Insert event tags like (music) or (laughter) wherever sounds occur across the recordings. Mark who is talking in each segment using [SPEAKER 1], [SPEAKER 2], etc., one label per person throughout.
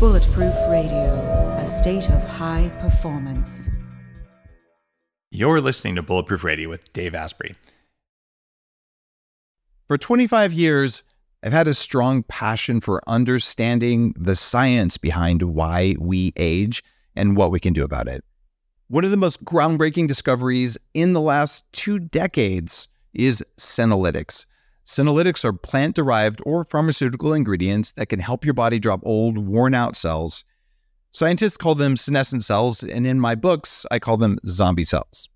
[SPEAKER 1] Bulletproof Radio, a state of high performance.
[SPEAKER 2] You're listening to Bulletproof Radio with Dave Asprey.
[SPEAKER 3] For 25 years, I've had a strong passion for understanding the science behind why we age and what we can do about it. One of the most groundbreaking discoveries in the last two decades is senolytics. Senolytics are plant derived or pharmaceutical ingredients that can help your body drop old, worn out cells. Scientists call them senescent cells, and in my books, I call them zombie cells.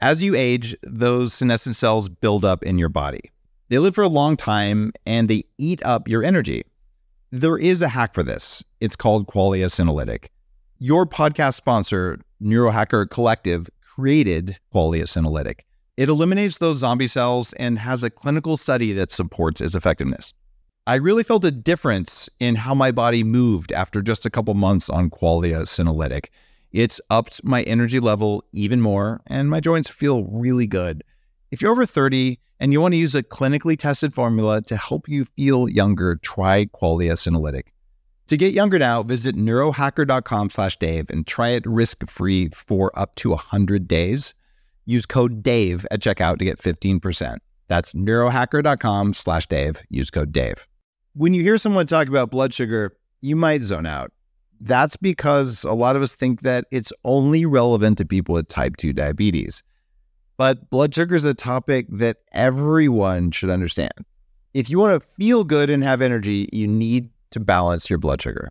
[SPEAKER 3] As you age, those senescent cells build up in your body. They live for a long time and they eat up your energy. There is a hack for this. It's called Qualia Senolytic. Your podcast sponsor, Neurohacker Collective, created Qualia Senolytic. It eliminates those zombie cells and has a clinical study that supports its effectiveness. I really felt a difference in how my body moved after just a couple months on Qualia Senolytic. It's upped my energy level even more, and my joints feel really good. If you're over 30 and you want to use a clinically tested formula to help you feel younger, try Qualia Senolytic. To get younger now, visit neurohacker.com slash Dave and try it risk-free for up to 100 days. Use code DAVE at checkout to get 15%. That's neurohacker.com slash Dave. Use code DAVE. When you hear someone talk about blood sugar, you might zone out. That's because a lot of us think that it's only relevant to people with type 2 diabetes. But blood sugar is a topic that everyone should understand. If you want to feel good and have energy, you need to balance your blood sugar.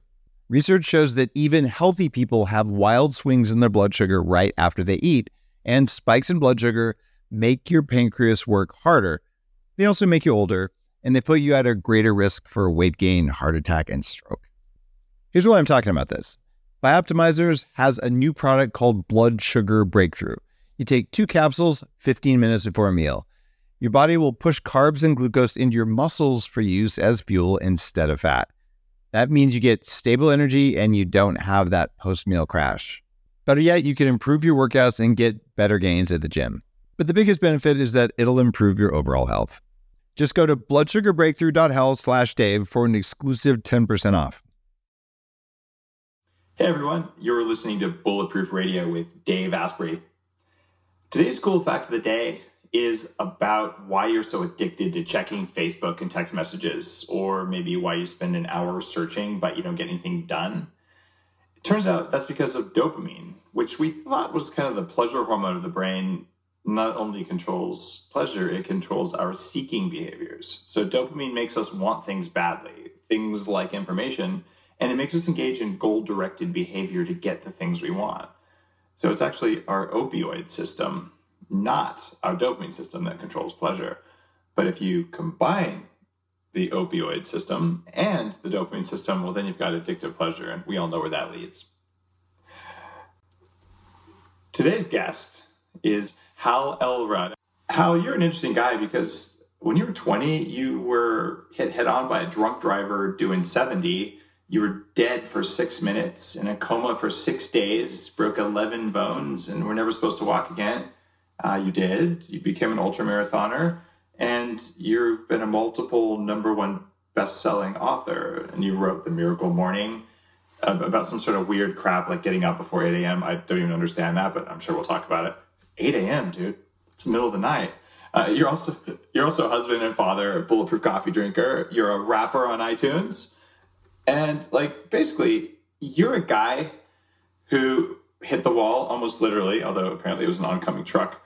[SPEAKER 3] Research shows that even healthy people have wild swings in their blood sugar right after they eat, and spikes in blood sugar make your pancreas work harder. They also make you older, and they put you at a greater risk for weight gain, heart attack, and stroke. Here's why I'm talking about this. Bioptimizers has a new product called Blood Sugar Breakthrough. You take two capsules 15 minutes before a meal. Your body will push carbs and glucose into your muscles for use as fuel instead of fat. That means you get stable energy and you don't have that post meal crash. Better yet, you can improve your workouts and get better gains at the gym. But the biggest benefit is that it'll improve your overall health. Just go to bloodsugarbreakthrough.health slash Dave for an exclusive 10% off.
[SPEAKER 4] Hey everyone, you're listening to Bulletproof Radio with Dave Asprey. Today's cool fact of the day is about why you're so addicted to checking Facebook and text messages, or maybe why you spend an hour searching but you don't get anything done. Turns out that's because of dopamine, which we thought was kind of the pleasure hormone of the brain. Not only controls pleasure, it controls our seeking behaviors. So, dopamine makes us want things badly, things like information, and it makes us engage in goal directed behavior to get the things we want. So, it's actually our opioid system, not our dopamine system, that controls pleasure. But if you combine the opioid system and the dopamine system, well, then you've got addictive pleasure, and we all know where that leads. Today's guest is Hal Elrod. Hal, you're an interesting guy because when you were 20, you were hit head on by a drunk driver doing 70. You were dead for six minutes, in a coma for six days, broke 11 bones, and were never supposed to walk again. Uh, you did. You became an ultra marathoner and you've been a multiple number one best-selling author and you wrote the miracle morning uh, about some sort of weird crap like getting up before 8 a.m i don't even understand that but i'm sure we'll talk about it. 8 a.m dude. It's the middle of the night. Uh, you're also (laughs) you're also a husband and father a bulletproof coffee drinker. You're a rapper on itunes. And like basically you're a guy who hit the wall almost literally although apparently it was an oncoming truck.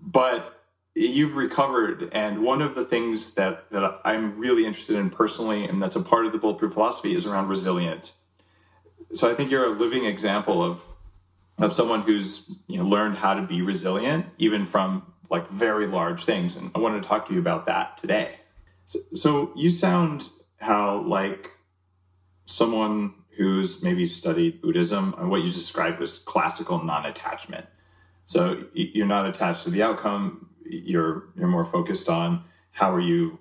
[SPEAKER 4] But you've recovered and one of the things that, that i'm really interested in personally and that's a part of the bulletproof philosophy is around resilience. So i think you're a living example of of someone who's you know learned how to be resilient even from like very large things and i wanted to talk to you about that today. So, so you sound how like someone who's maybe studied buddhism and what you described was classical non-attachment. So you're not attached to the outcome you're you're more focused on how are you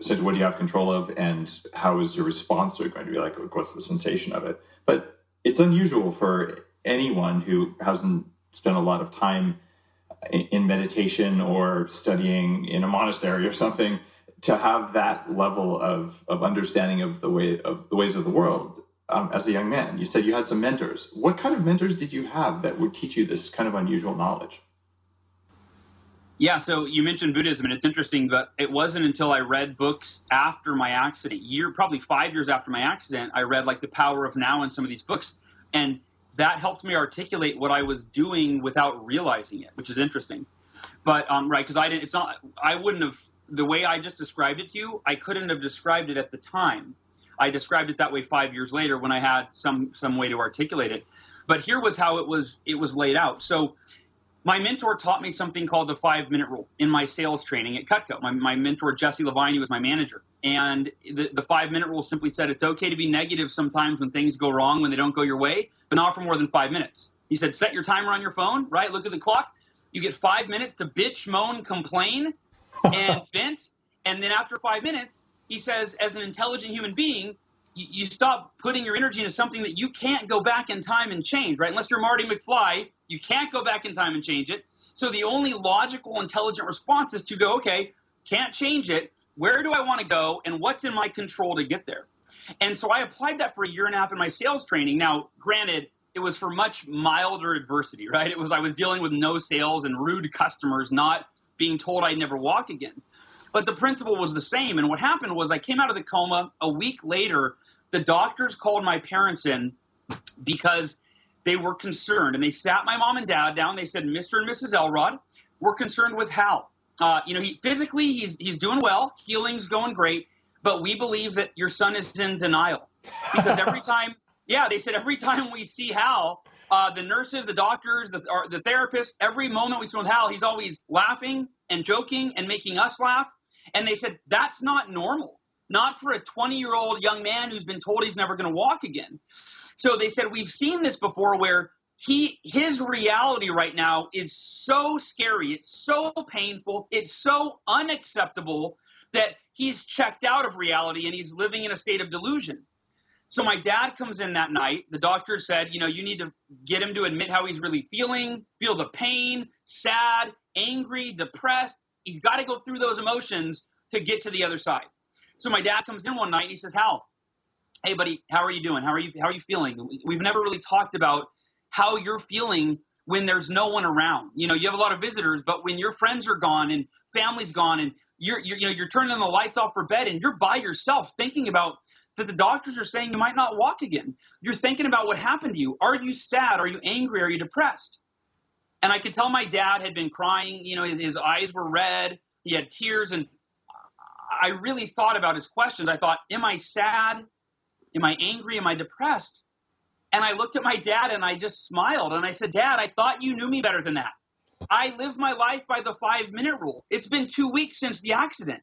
[SPEAKER 4] essentially what do you have control of and how is your response to it going to be like what's the sensation of it but it's unusual for anyone who hasn't spent a lot of time in meditation or studying in a monastery or something to have that level of, of understanding of the way of the ways of the world um, as a young man. You said you had some mentors. What kind of mentors did you have that would teach you this kind of unusual knowledge?
[SPEAKER 5] Yeah, so you mentioned Buddhism, and it's interesting, but it wasn't until I read books after my accident, year probably five years after my accident, I read like The Power of Now and some of these books, and that helped me articulate what I was doing without realizing it, which is interesting. But um, right, because I didn't, it's not, I wouldn't have the way I just described it to you. I couldn't have described it at the time. I described it that way five years later when I had some some way to articulate it. But here was how it was it was laid out. So my mentor taught me something called the five minute rule in my sales training at Cutco. My, my mentor, Jesse Levine, was my manager. And the, the five minute rule simply said it's okay to be negative sometimes when things go wrong, when they don't go your way, but not for more than five minutes. He said, set your timer on your phone, right? Look at the clock. You get five minutes to bitch, moan, complain, (laughs) and vent. And then after five minutes, he says, as an intelligent human being, you, you stop putting your energy into something that you can't go back in time and change, right? Unless you're Marty McFly, you can't go back in time and change it. So the only logical, intelligent response is to go, okay, can't change it. Where do I want to go? And what's in my control to get there? And so I applied that for a year and a half in my sales training. Now, granted, it was for much milder adversity, right? It was I was dealing with no sales and rude customers, not being told I'd never walk again. But the principle was the same. And what happened was I came out of the coma a week later. The doctors called my parents in because they were concerned and they sat my mom and dad down. They said, Mr. and Mrs. Elrod, we're concerned with Hal. Uh, you know, he physically he's he's doing well, healing's going great, but we believe that your son is in denial because (laughs) every time, yeah, they said every time we see Hal, uh, the nurses, the doctors, the the therapists, every moment we spend with Hal, he's always laughing and joking and making us laugh. And they said that's not normal, not for a 20 year old young man who's been told he's never going to walk again. So they said we've seen this before where he his reality right now is so scary, it's so painful, it's so unacceptable that he's checked out of reality and he's living in a state of delusion. So my dad comes in that night. The doctor said, you know, you need to get him to admit how he's really feeling, feel the pain, sad, angry, depressed. He's got to go through those emotions to get to the other side. So my dad comes in one night and he says, Hal, hey buddy how are you doing? How are you how are you feeling? We've never really talked about how you're feeling when there's no one around. You know you have a lot of visitors but when your friends are gone and family's gone and you're, you're you know you're turning the lights off for bed and you're by yourself thinking about that the doctors are saying you might not walk again. You're thinking about what happened to you. Are you sad? Are you angry? Are you depressed? And i could tell my dad had been crying you know his, his eyes were red. He had tears and i really thought about his questions. I thought am i sad Am I angry? Am I depressed? And I looked at my dad and I just smiled and I said, Dad, I thought you knew me better than that. I live my life by the five minute rule. It's been two weeks since the accident.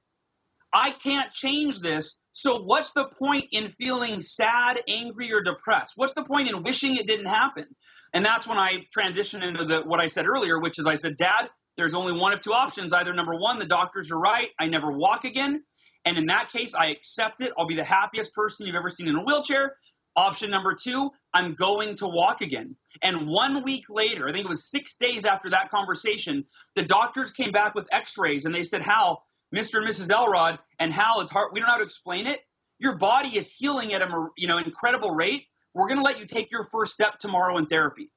[SPEAKER 5] I can't change this. So, what's the point in feeling sad, angry, or depressed? What's the point in wishing it didn't happen? And that's when I transitioned into the, what I said earlier, which is I said, Dad, there's only one of two options. Either number one, the doctors are right, I never walk again, and in that case, I accept it. I'll be the happiest person you've ever seen in a wheelchair. Option number two, I'm going to walk again. And one week later, I think it was six days after that conversation, the doctors came back with x rays and they said, Hal, Mr. and Mrs. Elrod, and Hal, it's hard, we don't know how to explain it. Your body is healing at a you know incredible rate. We're going to let you take your first step tomorrow in therapy.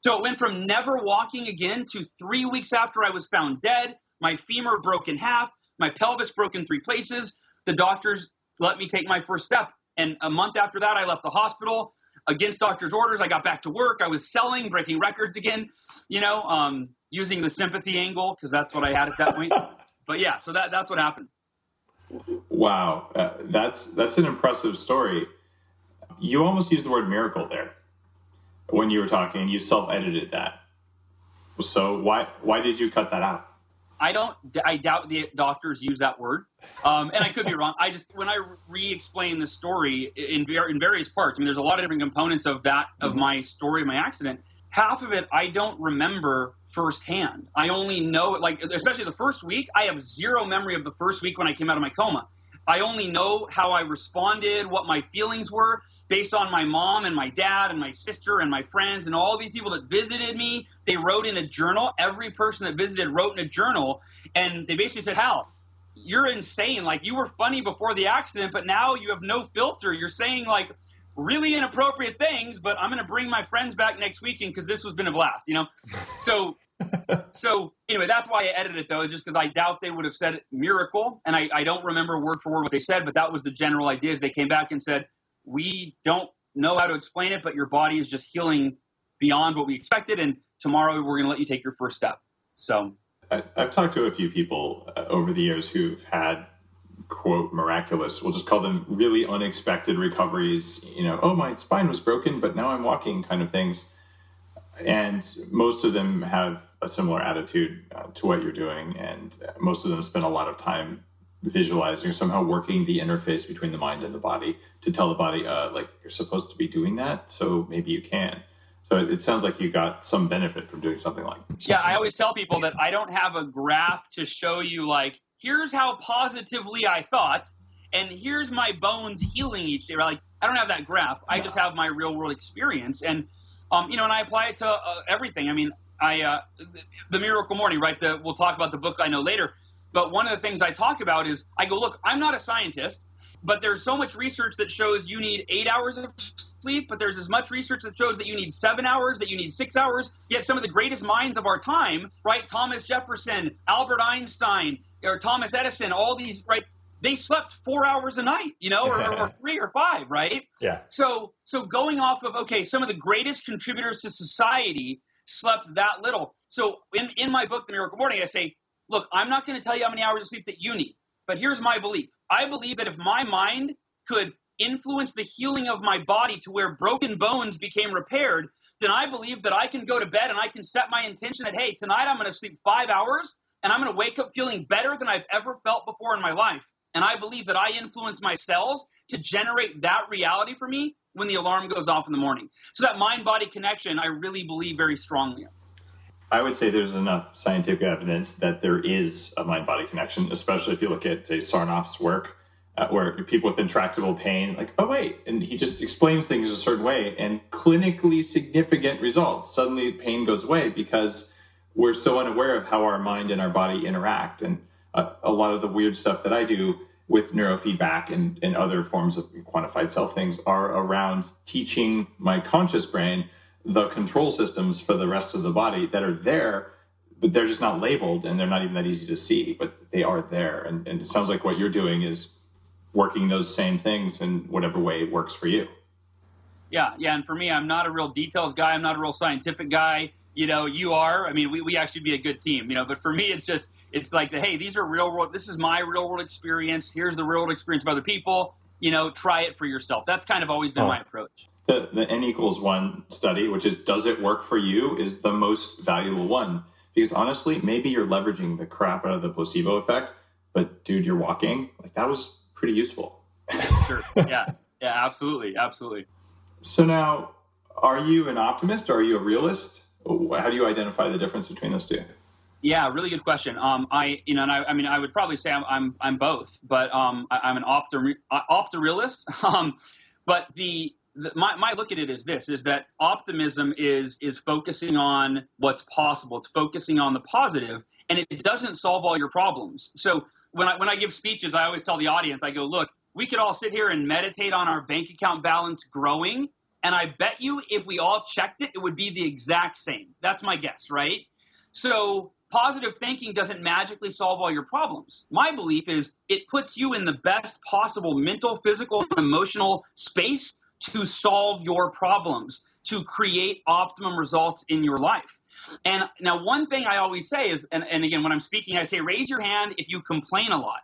[SPEAKER 5] So it went from never walking again to three weeks after I was found dead, my femur broke in half, my pelvis broke in three places. The doctors let me take my first step. And a month after that, I left the hospital against doctor's orders. I got back to work. I was selling, breaking records again, you know, um, using the sympathy angle because that's what I had at that point. (laughs) but yeah, so that that's what happened.
[SPEAKER 4] Wow, uh, that's that's an impressive story. You almost used the word miracle there when you were talking. You self-edited that. So why why did you cut that out?
[SPEAKER 5] I don't. I doubt the doctors use that word, um, and I could be (laughs) wrong. I just when I re-explain the story in in various parts. I mean, there's a lot of different components of that of mm-hmm. my story, my accident. Half of it I don't remember firsthand. I only know like especially the first week. I have zero memory of the first week when I came out of my coma. I only know how I responded, what my feelings were based on my mom and my dad and my sister and my friends and all these people that visited me. They wrote in a journal. Every person that visited wrote in a journal, and they basically said, "Hal, you're insane. Like you were funny before the accident, but now you have no filter. You're saying like really inappropriate things, but I'm going to bring my friends back next weekend because this has been a blast, you know? So, (laughs) so anyway, that's why I edited it though, just because I doubt they would have said miracle. And I, I don't remember word for word what they said, but that was the general idea is they came back and said, we don't know how to explain it, but your body is just healing beyond what we expected. And tomorrow we're going to let you take your first step. So
[SPEAKER 4] I, have talked to a few people uh, over the years who've had quote miraculous we'll just call them really unexpected recoveries you know oh my spine was broken but now i'm walking kind of things and most of them have a similar attitude uh, to what you're doing and most of them spend a lot of time visualizing or somehow working the interface between the mind and the body to tell the body uh, like you're supposed to be doing that so maybe you can so it sounds like you got some benefit from doing something like
[SPEAKER 5] that. Yeah, I always tell people that I don't have a graph to show you like, here's how positively I thought, and here's my bones healing each day. Like, I don't have that graph. I just have my real world experience, and um, you know, and I apply it to uh, everything. I mean, I uh, the Miracle Morning, right? The, we'll talk about the book I know later. But one of the things I talk about is I go, look, I'm not a scientist but there's so much research that shows you need eight hours of sleep, but there's as much research that shows that you need seven hours, that you need six hours. Yet some of the greatest minds of our time, right? Thomas Jefferson, Albert Einstein, or Thomas Edison, all these, right? They slept four hours a night, you know, or, or (laughs) three or five, right?
[SPEAKER 2] Yeah.
[SPEAKER 5] So, so going off of okay, some of the greatest contributors to society slept that little. So in in my book, The Miracle Morning, I say, look, I'm not going to tell you how many hours of sleep that you need, but here's my belief I believe that if my mind could influence the healing of my body to where broken bones became repaired, then I believe that I can go to bed and I can set my intention that, hey, tonight I'm going to sleep five hours and I'm going to wake up feeling better than I've ever felt before in my life. And I believe that I influence my cells to generate that reality for me when the alarm goes off in the morning. So that mind body connection, I really believe very strongly in.
[SPEAKER 4] I would say there's enough scientific evidence that there is a mind body connection, especially if you look at, say, Sarno's work, uh, where people with intractable pain, like, oh, wait, and he just explains things a certain way and clinically significant results. Suddenly pain goes away because we're so unaware of how our mind and our body interact. And uh, a lot of the weird stuff that I do with neurofeedback and, and other forms of quantified self things are around teaching my conscious brain the control systems for the rest of the body that are there, but they're just not labeled and they're not even that easy to see, but they are there. And, and it sounds like what you're doing is working those same things in whatever way it works for you.
[SPEAKER 5] Yeah, yeah. And for me, I'm not a real details guy. I'm not a real scientific guy. You know, you are. I mean, we, we actually be a good team, you know, but for me, it's just, it's like, the, hey, these are real world, this is my real world experience. Here's the real world experience of other people. You know, try it for yourself. That's kind of always been oh. my approach
[SPEAKER 4] the, the n equals one study, which is does it work for you, is the most valuable one. Because honestly, maybe you're leveraging the crap out of the placebo effect, but dude, you're walking. Like that was pretty useful.
[SPEAKER 5] sure. Yeah. Yeah, absolutely. Absolutely.
[SPEAKER 4] So now, are you an optimist or are you a realist? How do you identify the difference between those two?
[SPEAKER 5] Yeah, really good question. Um, I, you know, and I, I mean, I would probably say I'm, I'm, I'm both, but um, I, am an optim, optorealist. (laughs) um, but the, my, my look at it is this is that optimism is is focusing on what's possible. It's focusing on the positive and it doesn't solve all your problems. So when i when i give speeches i always tell the audience i go look we could all sit here and meditate on our bank account balance growing and i bet you if we all checked it it would be the exact same. That's my guess right? So positive thinking doesn't magically solve all your problems. My belief is it puts you in the best possible mental physical and emotional space to solve your problems, to create optimum results in your life. And now, one thing I always say is, and, and again, when I'm speaking, I say, raise your hand if you complain a lot.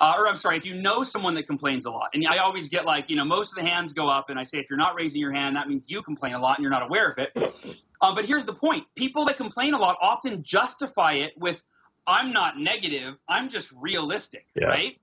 [SPEAKER 5] Uh, or I'm sorry, if you know someone that complains a lot. And I always get like, you know, most of the hands go up, and I say, if you're not raising your hand, that means you complain a lot and you're not aware of it. Um, but here's the point people that complain a lot often justify it with, I'm not negative, I'm just realistic, yeah. right?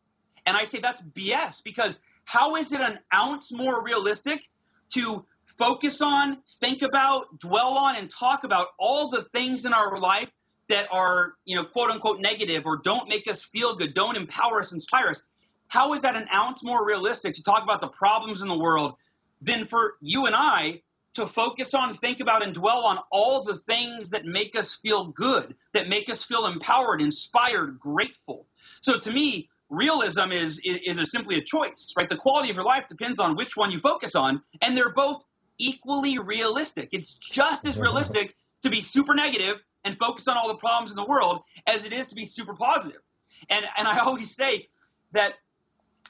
[SPEAKER 5] And I say that's BS because how is it an ounce more realistic to focus on, think about, dwell on, and talk about all the things in our life that are, you know, quote unquote negative or don't make us feel good, don't empower us, inspire us? How is that an ounce more realistic to talk about the problems in the world than for you and I to focus on, think about, and dwell on all the things that make us feel good, that make us feel empowered, inspired, grateful? So to me, realism is, is, is simply a choice, right? The quality of your life depends on which one you focus on, and they're both equally realistic. It's just as realistic to be super negative and focus on all the problems in the world as it is to be super positive. And and I (laughs) always say that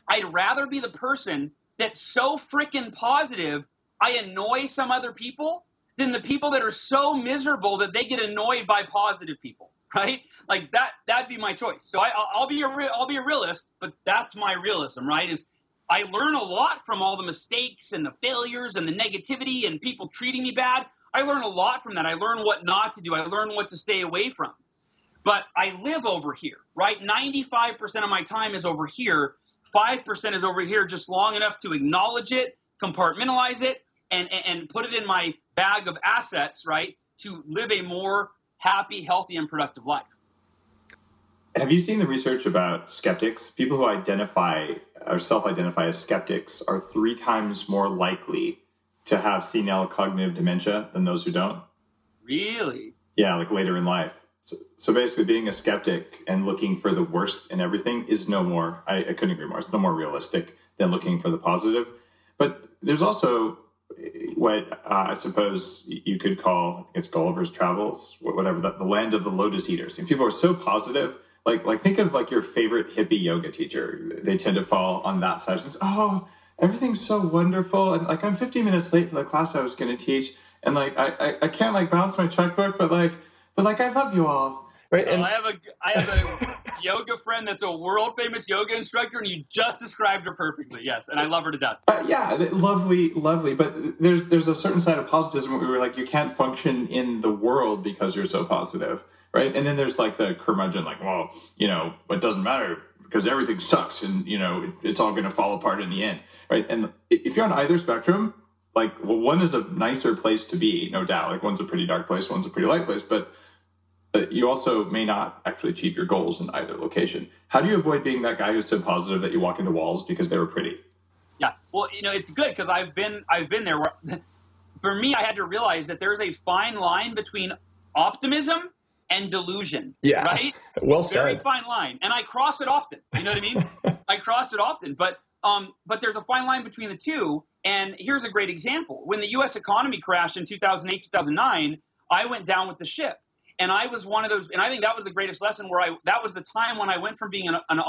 [SPEAKER 5] I'd rather be the person that's so freaking positive I annoy some other people than the people that are so miserable that they get annoyed by positive people, right? Like that that'd be my choice. So I, will be a I'll be a realist, but that's my realism, right? Is I learn a lot from all the mistakes and the failures and the negativity and people treating me bad. I learn a lot from that. I learn what not to do. I learn what to stay away from. But I live over here, right? 95% of my time is over here. 5% is over here just long enough to acknowledge it, compartmentalize it, and, and put it in my bag of assets, right? To live a more happy, healthy, and productive life.
[SPEAKER 4] Have you seen the research about skeptics? People who identify or self identify as skeptics are three times more likely to have senile cognitive dementia than those who don't.
[SPEAKER 5] Really?
[SPEAKER 4] Yeah, like later in life. So, so basically, being a skeptic and looking for the worst in everything is no more, I, I couldn't agree more, it's no more realistic than looking for the positive. But there's also what uh, I suppose you could call, it's Gulliver's Travels, whatever, the, the land of the lotus eaters. And people are so positive. Like, like think of like your favorite hippie yoga teacher. They tend to fall on that side. It's, oh, everything's so wonderful. And like, I'm 15 minutes late for the class I was going to teach. And like, I, I, I can't like bounce my checkbook, but like, but like, I love you all.
[SPEAKER 5] Right. And- I have a, I have a (laughs) yoga friend that's a world famous yoga instructor, and you just described her perfectly. Yes, and I love her to death.
[SPEAKER 4] Uh, yeah, lovely, lovely. But there's there's a certain side of positivism where we're like, you can't function in the world because you're so positive, right? And then there's like the curmudgeon, like, well, you know, it doesn't matter because everything sucks, and you know, it's all going to fall apart in the end, right? And if you're on either spectrum, like, well, one is a nicer place to be, no doubt. Like, one's a pretty dark place, one's a pretty light place, but but you also may not actually achieve your goals in either location. How do you avoid being that guy who's so positive that you walk into walls because they were pretty?
[SPEAKER 5] Yeah, well, you know, it's good because I've been I've been there. Where, (laughs) for me, I had to realize that there's a fine line between optimism and delusion.
[SPEAKER 6] Yeah,
[SPEAKER 5] right. (laughs)
[SPEAKER 6] Well said.
[SPEAKER 5] Very fine line, and I cross it often. You know what I mean? (laughs) I cross it often, but um, but there's a fine line between the two. And here's a great example: when the U.S. economy crashed in 2008, 2009, I went down with the ship and I was one of those, and I think that was the greatest lesson where I that was the time when I went from being an, an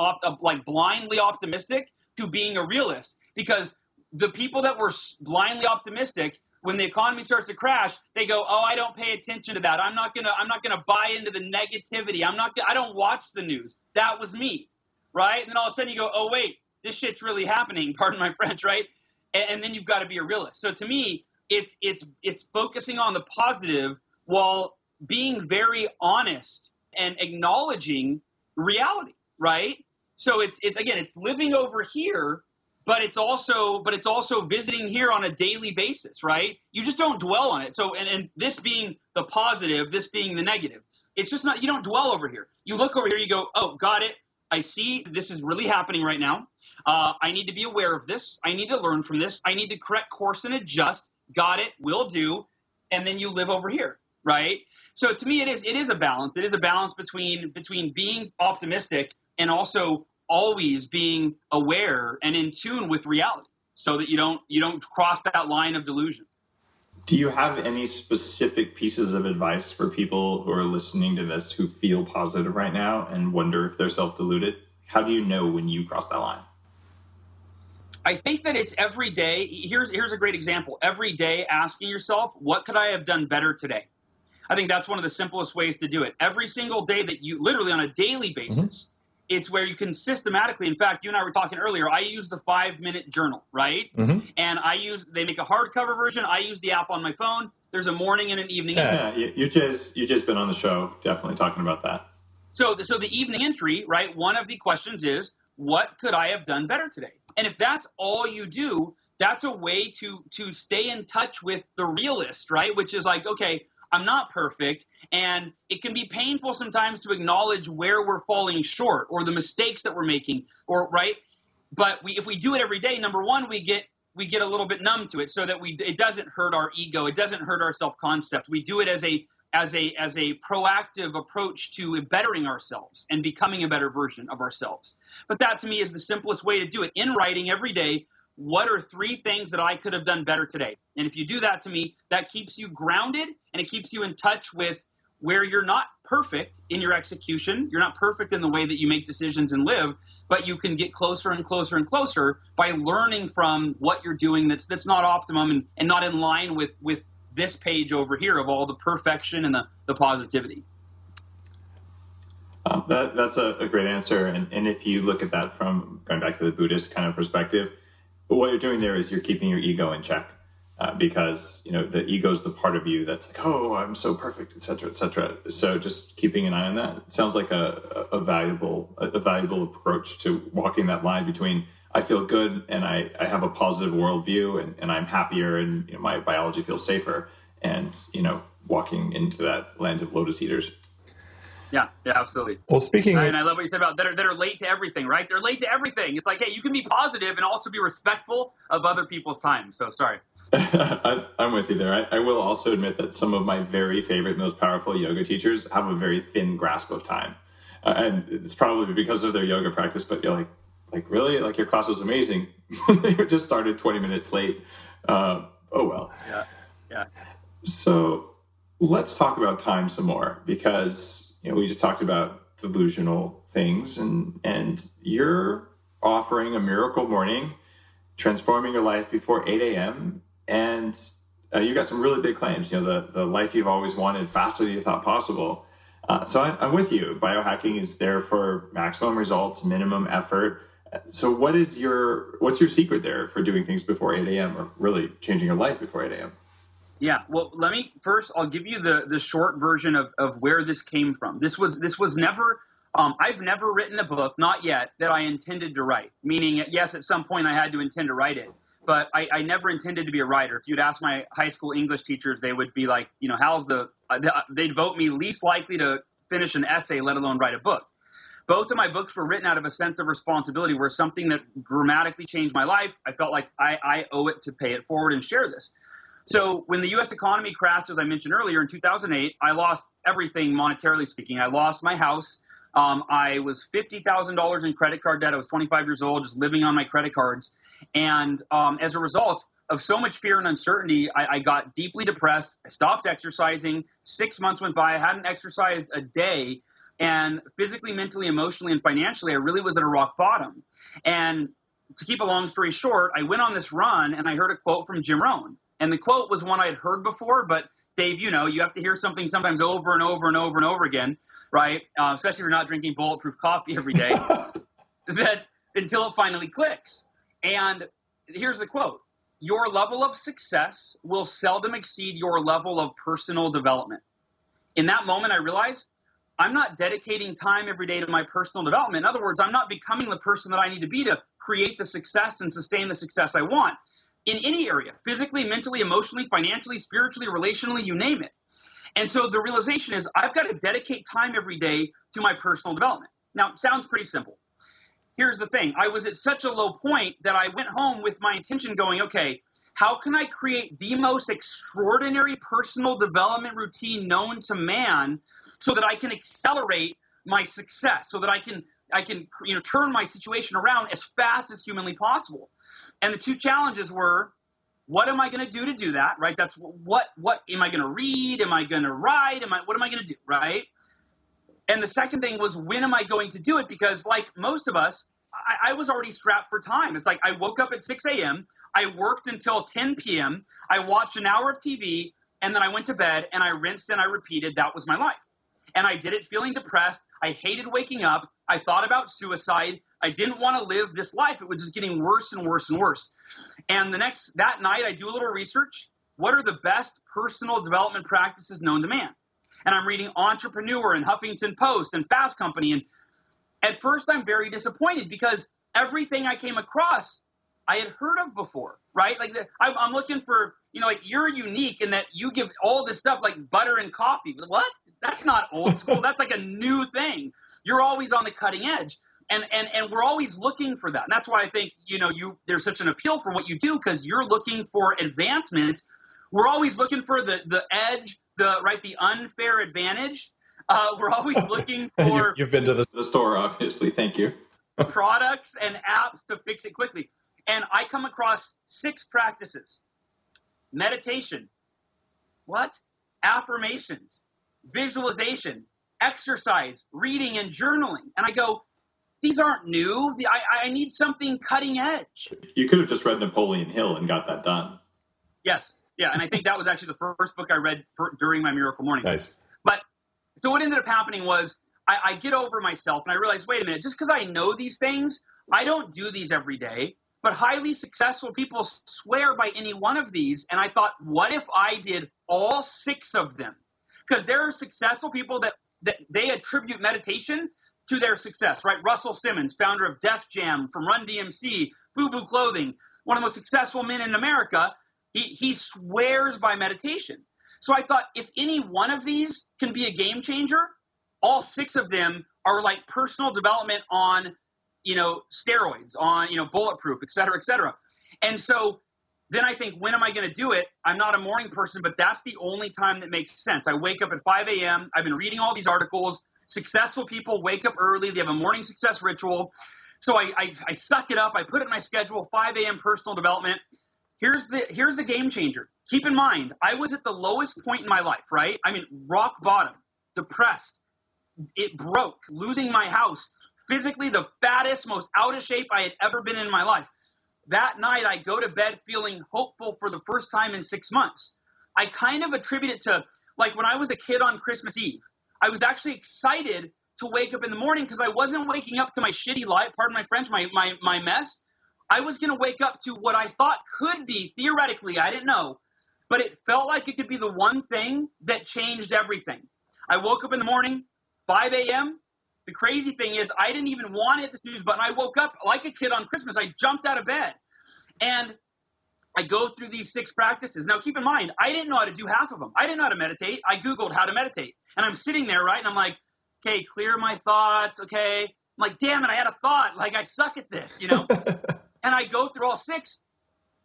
[SPEAKER 5] like blindly optimistic to being a realist. Because the people that were blindly optimistic when the economy starts to crash they go oh i don't pay attention to that. I'm not going to i'm not going to buy into the negativity. I'm not gonna, i don't watch the news. That was me right? And then all of a sudden you go oh wait this shit's really happening. (laughs) Pardon my french right? And, and then you've got to be a realist. So to me it's it's it's focusing on the positive while being very honest and acknowledging reality, right? So it's it's again it's living over here, but it's also but it's also visiting here on a daily basis, right? You just don't dwell on it. So and, and this being the positive, this being the negative. It's just not you don't dwell over here. You look over here, you go, oh, got it. I see this is really happening right now. Uh, I need to be aware of this. I need to learn from this. I need to correct course and adjust. Got it. Will do. And then you live over here right? So to me, it is it is a balance. It is a balance between between being optimistic and also always being aware and in tune with reality, so that you don't you don't cross that line of delusion.
[SPEAKER 4] Do you have any specific pieces of advice for people who are listening to this who feel positive right now and wonder if they're self deluded? How do you know when you cross that line?
[SPEAKER 5] I think that it's every day. Here's here's a great example. Every day asking yourself, what could I have done better today? I think that's one of the simplest ways to do it. Every single day that you, literally on a daily mm-hmm. basis, mm-hmm. it's where you can systematically. In fact, you and I were talking earlier. I use the five minute journal, right?
[SPEAKER 6] Mm-hmm.
[SPEAKER 5] And I use. They make a hardcover version. I use the app on my phone. There's a morning and an evening.
[SPEAKER 4] Yeah, you, you just you just been on the show, definitely talking about that.
[SPEAKER 5] So, so the evening entry, right? One of the questions is, what could I have done better today? And if that's all you do, that's a way to to stay in touch with the realist, right? Which is like, okay, I'm not perfect. And it can be painful sometimes to acknowledge where we're falling short or the mistakes that we're making or right. But we, if we do it every day, number one, we get we get a little bit numb to it so that we it doesn't hurt our ego. It doesn't hurt our self concept. We do it as a as a as a proactive approach to bettering ourselves and becoming a better version of ourselves. But that to me is the simplest way to do it. In writing every day, what are three things that I could have done better today? And if you do that to me, that keeps you grounded and it keeps you in touch with where you're not perfect in your execution. You're not perfect in the way that you make decisions and live, but you can get closer and closer and closer by learning from what you're doing that's that's not optimum and, and not in line with with this page over here of all the perfection and the, the positivity.
[SPEAKER 4] Um, that, that's a, a, great answer. And, and if you look at that from going back to the Buddhist kind of perspective, what you're doing there is you're keeping your ego in check. Uh, because you know the ego is the part of you that's like, oh, I'm so perfect, etc., etc. So just keeping an eye on that sounds like a, a, valuable a, a valuable approach to walking that line between I feel good and I, I have a positive worldview and, and I'm happier and you know, my biology feels safer and you know walking into that land of lotus eaters.
[SPEAKER 5] Yeah, yeah, absolutely.
[SPEAKER 6] Well, speaking,
[SPEAKER 5] and I love what you said about that are that are late to everything, right? They're late to everything. It's like, hey, you can be positive and also be respectful of other people's time. So sorry. (laughs)
[SPEAKER 4] I, am with you there. I, I, will also admit that some of my very favorite, most powerful yoga teachers have a very thin grasp of time, uh, and it's probably because of their yoga practice. But you're like, like really, like your class was amazing. (laughs) they just started 20 minutes late. Uh, oh well.
[SPEAKER 5] Yeah. Yeah.
[SPEAKER 4] So let's talk about time some more because you know we just talked about delusional things, and and you're offering a miracle morning, transforming your life before 8 a.m and uh, you got some really big claims. You know, the the life you've always wanted, faster than you thought possible. Uh, so I, I'm with you. Biohacking is there for maximum results, minimum effort. So what is your what's your secret there for doing things before 8 a.m. or really changing your life before 8 a.m.
[SPEAKER 5] Yeah, well, let me first. I'll give you the the short version of, of where this came from. This was this was never. Um, I've never written a book, not yet, that I intended to write. Meaning, yes, at some point I had to intend to write it but I, I, never intended to be a writer. If you'd ask my high school English teachers, they would be like, you know, how's the, uh, they'd vote me least likely to finish an essay, let alone write a book. Both of my books were written out of a sense of responsibility where something that dramatically changed my life, I felt like I, I owe it to pay it forward and share this. So when the U.S. economy crashed, as I mentioned earlier, in 2008, I lost everything monetarily speaking. I lost my house. Um, I was $50,000 in credit card debt. I was 25 years old, just living on my credit cards. And um, as a result of so much fear and uncertainty, I, I, got deeply depressed. I stopped exercising. Six months went by. I hadn't exercised a day. And physically, mentally, emotionally, and financially, I really was at a rock bottom. And to keep a long story short, I went on this run and I heard a quote from Jim Rohn. And the quote was one I had heard before, but Dave, you know, you have to hear something sometimes over and over and over and over again, right? Uh, especially if you're not drinking bulletproof coffee every day, (laughs) that until it finally clicks. And here's the quote Your level of success will seldom exceed your level of personal development. In that moment, I realized I'm not dedicating time every day to my personal development. In other words, I'm not becoming the person that I need to be to create the success and sustain the success I want in any area physically, mentally, emotionally, financially, spiritually, relationally, you name it. And so the realization is I've got to dedicate time every day to my personal development. Now, sounds pretty simple. Here's the thing I was at such a low point that I went home with my intention going, okay, how can I create the most extraordinary personal development routine known to man so that I can accelerate my success, so that I can I can you know turn my situation around as fast as humanly possible. And the two challenges were what am I going to do to do that? Right? That's what what am I going to read? Am I going to write? Am I what am I going to do? Right? And the second thing was when am I going to do it? Because like most of us, I, I was already strapped for time. It's like I woke up at 6 a.m. I worked until 10 p.m. I watched an hour of TV, and then I went to bed and I rinsed and I repeated. That was my life and I did it feeling depressed. I hated waking up. I thought about suicide. I didn't want to live this life. It was just getting worse and worse and worse. And the next that night, I do a little research. What are the best personal development practices known to man? And I'm reading Entrepreneur and Huffington Post and Fast Company. And at first, I'm very disappointed because everything I came across I had heard of before, right? Like the, I, I'm looking for, you know, like you're unique in that you give all this stuff like butter and coffee. What? That's not old school. That's like a new thing. You're always on the cutting edge. And, and, and we're always looking for that. And that's why I think, you know, you, there's such an appeal for what you do because you're looking for advancements. We're always looking for the, the edge, the right the unfair advantage. Uh, we're always (laughs) looking (laughs) for
[SPEAKER 6] You've been to the
[SPEAKER 4] The store, obviously. Thank you. (laughs)
[SPEAKER 5] products and apps to fix it quickly. And I come across six practices meditation, what? Affirmations, visualization, exercise, reading, and journaling. And I go, these aren't new. I, I need something cutting edge.
[SPEAKER 4] You could have just read Napoleon Hill and got that done.
[SPEAKER 5] Yes. Yeah. And I think that was actually the first book I read for, during my miracle morning.
[SPEAKER 6] nice.
[SPEAKER 5] But so what ended up happening was I, I get over myself and I realize, wait a minute, just because I know these things, I don't do these every day. But highly successful people swear by any one of these. And I thought, what if I did all six of them? Because there are successful people that, that they attribute meditation to their success, right? Russell Simmons, founder of Def Jam from Run DMC, FUBU Clothing, one of the most successful men in America, he, he swears by meditation. So I thought if any one of these can be a game changer, all six of them are like personal development on, you know, steroids, on, you know, bulletproof, et cetera, et cetera. And so then I think, when am I going to do it? I'm not a morning person, but that's the only time that makes sense. I wake up at 5 a.m. I've been reading all these articles. Successful people wake up early. They have a morning success ritual. So I, I, I suck it up. I put it in my schedule, 5 a.m. personal development. Here's the here's the game changer. Keep in mind, I was at the lowest point in my life, right? I mean, rock bottom, depressed. It broke, losing my house, physically the fattest, most out of shape I had ever been in my life. That night, I go to bed feeling hopeful for the first time in six months. I kind of attribute it to like when I was a kid on Christmas Eve. I was actually excited to wake up in the morning because I wasn't waking up to my shitty life, pardon my French, my, my, my mess. I was going to wake up to what I thought could be, theoretically, I didn't know, but it felt like it could be the one thing that changed everything. I woke up in the morning, 5 a.m. The crazy thing is, I didn't even want to hit the snooze button. I woke up like a kid on Christmas. I jumped out of bed. And I go through these six practices. Now, keep in mind, I didn't know how to do half of them. I didn't know how to meditate. I Googled how to meditate. And I'm sitting there, right? And I'm like, okay, clear my thoughts. Okay. I'm like, damn it, I had a thought. Like, I suck at this, you know? (laughs) and I go through all six.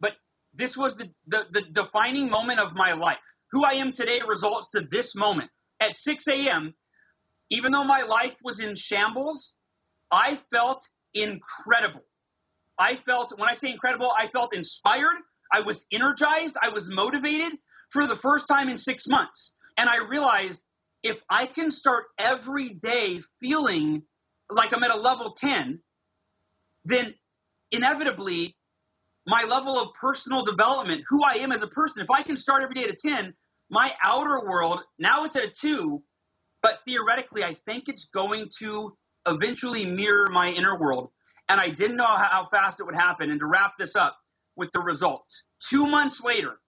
[SPEAKER 5] But this was the, the, the defining moment of my life. Who I am today results to this moment. At 6 a.m., even though my life was in shambles, I felt incredible. I felt, when I say incredible, I felt inspired. I was energized. I was motivated for the first time in six months. And I realized if I can start every day feeling like I'm at a level 10, then inevitably my level of personal development, who I am as a person, if I can start every day at a 10, my outer world, now it's at a 2, but theoretically, I think it's going to eventually mirror my inner world. And I didn't know how fast it would happen. And to wrap this up with the results, two months later,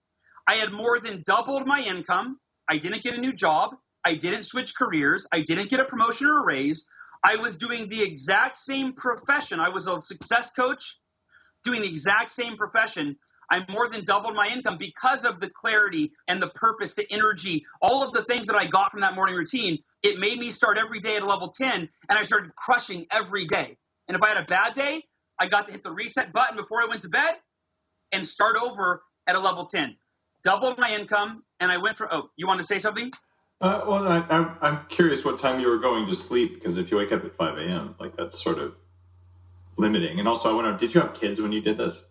[SPEAKER 5] I had more than doubled my income. I didn't get a new job. I didn't switch careers. I didn't get a promotion or a raise. I was doing the exact same profession. I was a success coach doing the exact same profession. I more than doubled my income because of the clarity and the purpose, the energy, all of the things that I got from that morning routine. It made me start every day at a level 10 and I started crushing every day. And if I had a bad day, I got to hit the reset button before I went to bed and start over at a level 10. Doubled my income and I went for, oh, you want to say something?
[SPEAKER 4] Uh, well, I, I'm, I'm curious what time you were going to sleep because if you wake up at 5 a.m., like that's sort of limiting. And also, I wonder, did you have kids when you did this?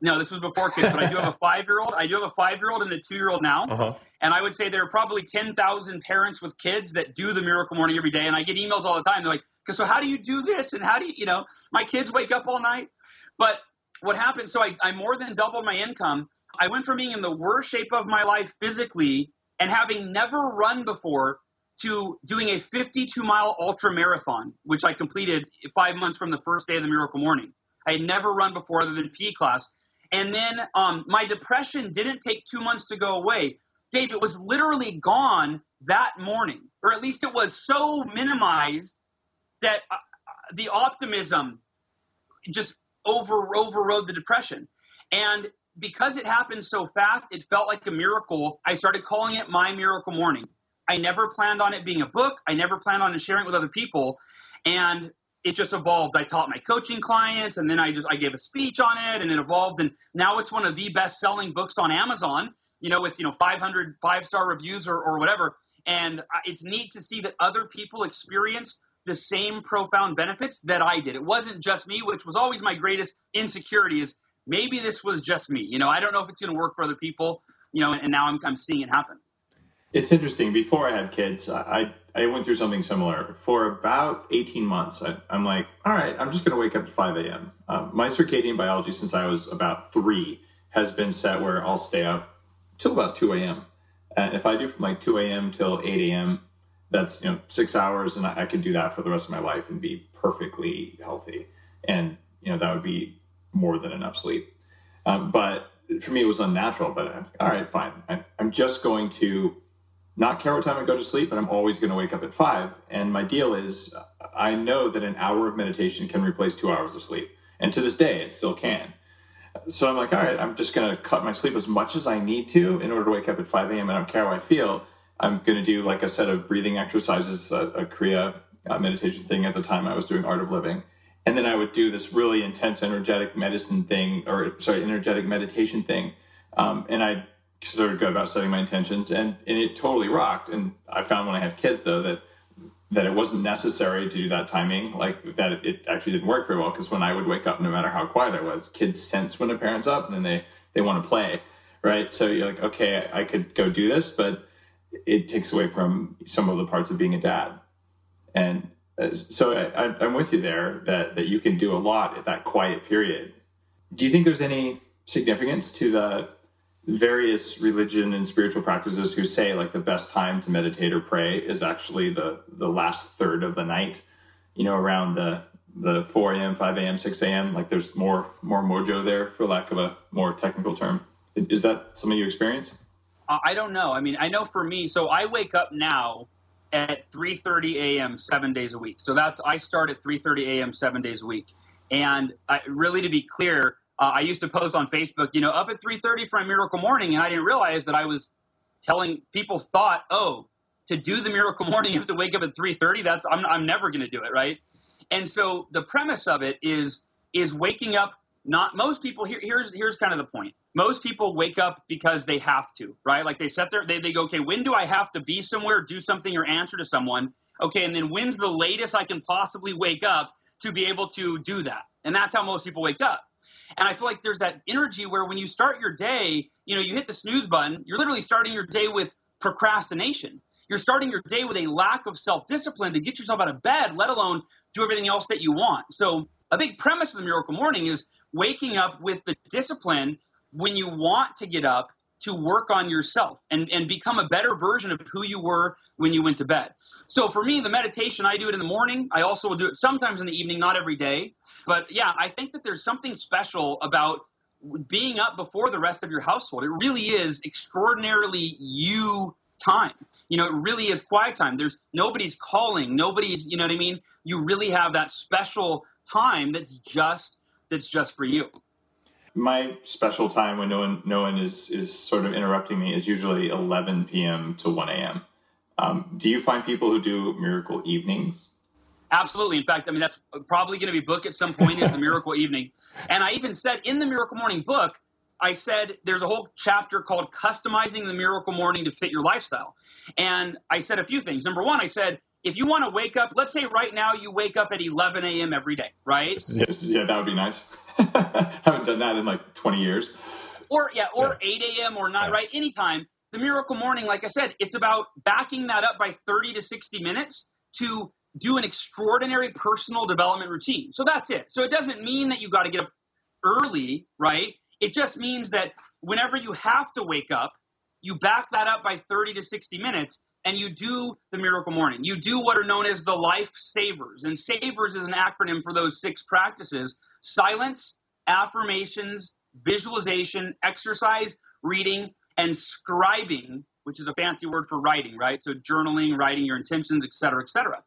[SPEAKER 5] No, this was before kids, but I do have a (laughs) five year old. I do have a five year old and a two year old now.
[SPEAKER 6] Uh-huh.
[SPEAKER 5] And I would say there are probably 10,000 parents with kids that do the miracle morning every day. And I get emails all the time. They're like, so how do you do this? And how do you, you know, my kids wake up all night. But what happened, so I, I more than doubled my income. I went from being in the worst shape of my life physically and having never run before to doing a 52 mile ultra marathon, which I completed five months from the first day of the miracle morning. I had never run before other than PE class. And then um, my depression didn't take two months to go away. Dave, it was literally gone that morning, or at least it was so minimized that uh, the optimism just over overrode the depression. And because it happened so fast, it felt like a miracle. I started calling it my miracle morning. I never planned on it being a book. I never planned on sharing it with other people. And it just evolved. I taught my coaching clients and then I just I gave a speech on it and it evolved and now it's one of the best selling books on Amazon you know, with, you know, 500 five star reviews or, or whatever. And it's neat to see that other people experience the same profound benefits that I did. It wasn't just me, which was always my greatest insecurity is maybe this was just me. You know, I don't know if it's going to work for other people, you know, and now I'm, I'm seeing it happen.
[SPEAKER 4] It's interesting. Before I had kids, I, I went through something similar. For about 18 months, I, am like, all right, I'm just going to wake up at 5 a.m. Um, my circadian biology since I was about three has been set where I'll stay up till about 2 a.m. And if I do from like 2 a.m. till 8 a.m., that's you know six hours, and I, I could do that for the rest of my life and be perfectly healthy. And you know that would be more than enough sleep. Um, but for me, it was unnatural. But uh, all right, fine. I, I'm just going to not care what time I go to sleep, but I'm always going to wake up at five. And my deal is, I know that an hour of meditation can replace two hours of sleep. And to this day, it still can. So I'm like, all right, I'm just going to cut my sleep as much as I need to in order to wake up at 5 a.m. I don't care how I feel. I'm going to do like a set of breathing exercises, a, a Kriya uh, meditation thing at the time I was doing Art of Living. And then I would do this really intense energetic medicine thing, or sorry, energetic meditation thing. Um, and I sort of go about setting my intentions, and, and it totally rocked. And I found when I had kids, though, that that it wasn't necessary to do that timing, like that it actually didn't work very well. Because when I would wake up, no matter how quiet I was, kids sense when a parent's up, and then they they want to play, right? So you're like, okay, I could go do this, but it takes away from some of the parts of being a dad. And uh, so I, I'm with you there that that you can do a lot at that quiet period. Do you think there's any significance to the various religion and spiritual practices who say like the best time to meditate or pray is actually the the last third of the night you know around the the 4 a.m 5 a.m 6 a.m like there's more more mojo there for lack of a more technical term is that something you experience uh,
[SPEAKER 5] i don't know i mean i know for me so i wake up now at 3:30 a.m. 7 days a week so that's i start at 3:30 a.m. 7 days a week and I, really to be clear uh, I used to post on Facebook, you know, up at 3:30 for a miracle morning, and I didn't realize that I was telling people thought, oh, to do the miracle (laughs) morning, you have to wake up at 3:30. That's I'm I'm never going to do it, right? And so the premise of it is is waking up. Not most people. Here, here's here's kind of the point. Most people wake up because they have to, right? Like they set their they they go, okay, when do I have to be somewhere, do something, or answer to someone? Okay, and then when's the latest I can possibly wake up to be able to do that? And that's how most people wake up. And I feel like there's that energy where when you start your day, you know, you hit the snooze button, you're literally starting your day with procrastination. You're starting your day with a lack of self discipline to get yourself out of bed, let alone do everything else that you want. So, a big premise of the miracle morning is waking up with the discipline when you want to get up to work on yourself and, and become a better version of who you were when you went to bed. So for me, the meditation, I do it in the morning. I also will do it sometimes in the evening, not every day. But yeah, I think that there's something special about being up before the rest of your household. It really is extraordinarily you time. You know, it really is quiet time. There's nobody's calling, nobody's, you know what I mean? You really have that special time that's just that's just for you
[SPEAKER 4] my special time when no one no one is is sort of interrupting me is usually 11 p.m. to 1 a.m. Um, do you find people who do miracle evenings?
[SPEAKER 5] Absolutely. In fact, I mean that's probably going to be booked at some point is the miracle evening. And I even said in the Miracle Morning book, I said there's a whole chapter called customizing the miracle morning to fit your lifestyle. And I said a few things. Number one, I said if you want to wake up, let's say right now you wake up at 11 a.m. every day, right?
[SPEAKER 4] Yes, yeah, that would be nice. (laughs) Haven't done that in like 20 years.
[SPEAKER 5] Or yeah, or yeah. 8 a.m. or not, yeah. right? Anytime. The miracle morning, like I said, it's about backing that up by 30 to 60 minutes to do an extraordinary personal development routine. So that's it. So it doesn't mean that you got to get up early, right? It just means that whenever you have to wake up, you back that up by 30 to 60 minutes and you do the miracle morning. You do what are known as the life savers. And savers is an acronym for those six practices silence, affirmations, visualization, exercise, reading, and scribing, which is a fancy word for writing, right? So journaling, writing your intentions, et cetera, et cetera.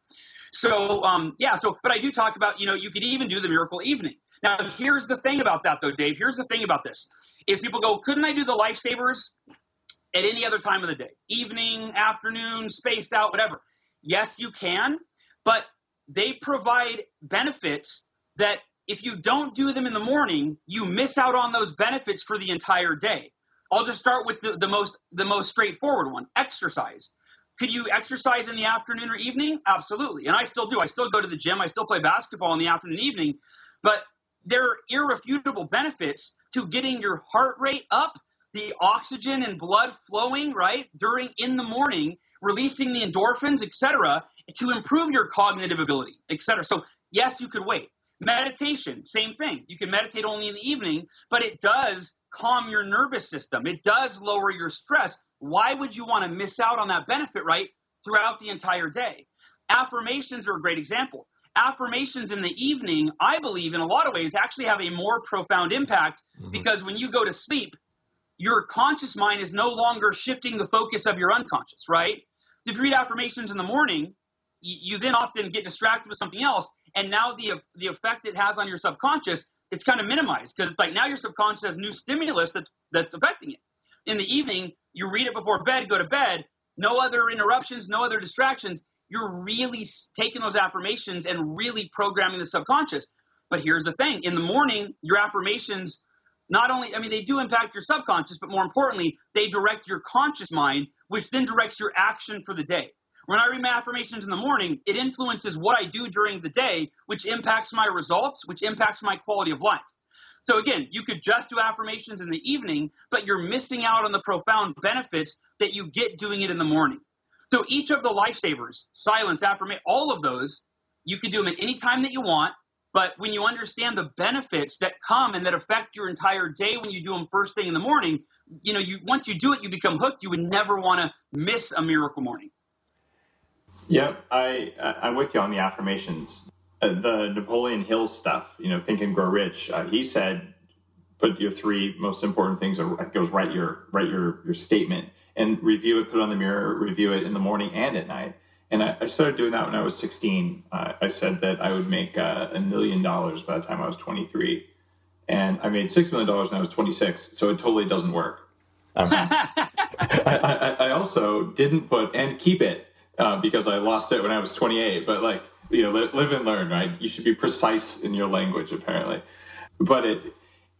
[SPEAKER 5] So, um, yeah, so, but I do talk about, you know, you could even do the miracle evening. Now, here's the thing about that, though, Dave. Here's the thing about this is people go, couldn't I do the lifesavers at any other time of the day? Evening, afternoon, spaced out, whatever. Yes, you can, but they provide benefits that if you don't do them in the morning, you miss out on those benefits for the entire day. I'll just start with the, the most the most straightforward one: exercise. Could you exercise in the afternoon or evening? Absolutely, and I still do. I still go to the gym. I still play basketball in the afternoon and evening, but there are irrefutable benefits to getting your heart rate up, the oxygen and blood flowing right during in the morning, releasing the endorphins, etc., to improve your cognitive ability, etc. So yes, you could wait. Meditation, same thing. You can meditate only in the evening, but it does calm your nervous system. It does lower your stress. Why would you want to miss out on that benefit, right, throughout the entire day? Affirmations are a great example. Affirmations in the evening, I believe, in a lot of ways, actually have a more profound impact mm-hmm. because when you go to sleep, your conscious mind is no longer shifting the focus of your unconscious, right? If you read affirmations in the morning, you, you then often get distracted with something else and now the the effect it has on your subconscious it's kind of minimized because it's like now your subconscious has new stimulus that's that's affecting it. In the evening you read it before bed go to bed no other interruptions no other distractions. You're really taking those affirmations and really programming the subconscious. But here's the thing in the morning your affirmations not only i mean they do impact your subconscious but more importantly they direct your conscious mind which then directs your action for the day when I read my affirmations in the morning, it influences what I do during the day, which impacts my results, which impacts my quality of life. So again, you could just do affirmations in the evening, but you're missing out on the profound benefits that you get doing it in the morning. So each of the lifesavers, silence, affirmation, all of those, you can do them at any time that you want. But when you understand the benefits that come and that affect your entire day when you do them first thing in the morning, you know, you once you do it, you become hooked. You would never want to miss a miracle morning.
[SPEAKER 4] Yep, I I'm with you on the affirmations. Uh, the Napoleon Hill stuff, you know, Think and Grow Rich. Uh, he said, put your three most important things. I think it was write your write your your statement and review it. Put it on the mirror. Review it in the morning and at night. And I, I started doing that when I was 16. Uh, I said that I would make uh, a million dollars by the time I was 23, and I made six million dollars when I was 26. So it totally doesn't work. Um, (laughs) I, I, I also didn't put and keep it uh, because I lost it when I was 28. But like, you know, live and learn, right? You should be precise in your language, apparently. But it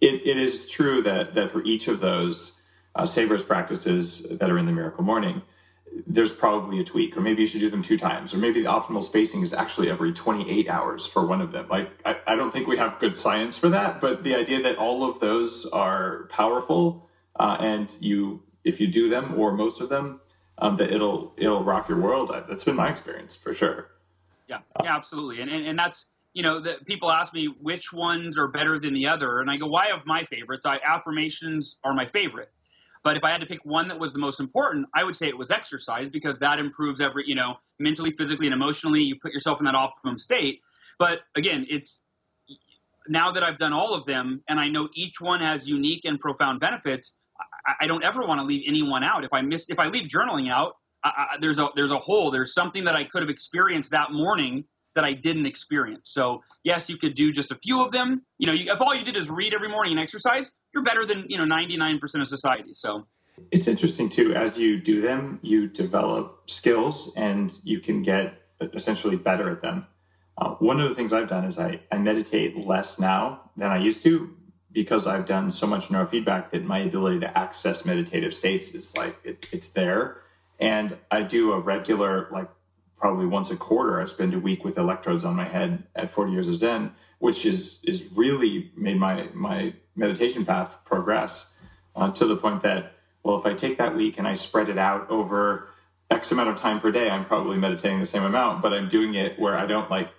[SPEAKER 4] it, it is true that that for each of those uh, savers practices that are in the Miracle Morning, there's probably a tweak, or maybe you should do them two times, or maybe the optimal spacing is actually every 28 hours for one of them. Like, I, I don't think we have good science for that, but the idea that all of those are powerful uh, and you, if you do them or most of them, um, that it'll it'll rock your world. That's been my experience for sure.
[SPEAKER 5] Yeah, yeah, absolutely. And and, and that's you know that people ask me which ones are better than the other, and I go, why have my favorites? I affirmations are my favorite. But if I had to pick one that was the most important, I would say it was exercise because that improves every, you know, mentally, physically, and emotionally. You put yourself in that optimum state. But again, it's now that I've done all of them and I know each one has unique and profound benefits, I, don't ever want to leave anyone out. If I miss, if I leave journaling out, I, I, there's a there's a hole. There's something that I could have experienced that morning that I didn't experience. So yes, you could do just a few of them. You know, you, if all you did is read every morning and exercise, you're better than you know 99% of society. So
[SPEAKER 4] it's interesting too. As you do them, you develop skills and you can get essentially better at them. Uh, one of the things I've done is I, I meditate less now than I used to because I've done so much neurofeedback that my ability to access meditative states is like it, it's there. And I do a regular, like probably once a quarter, I spend a week with electrodes on my head at 40 years of Zen, which is is really made my my meditation path progress uh, to the point that well, if I take that week and I spread it out over X amount of time per day, I'm probably meditating the same amount, but I'm doing it where I don't like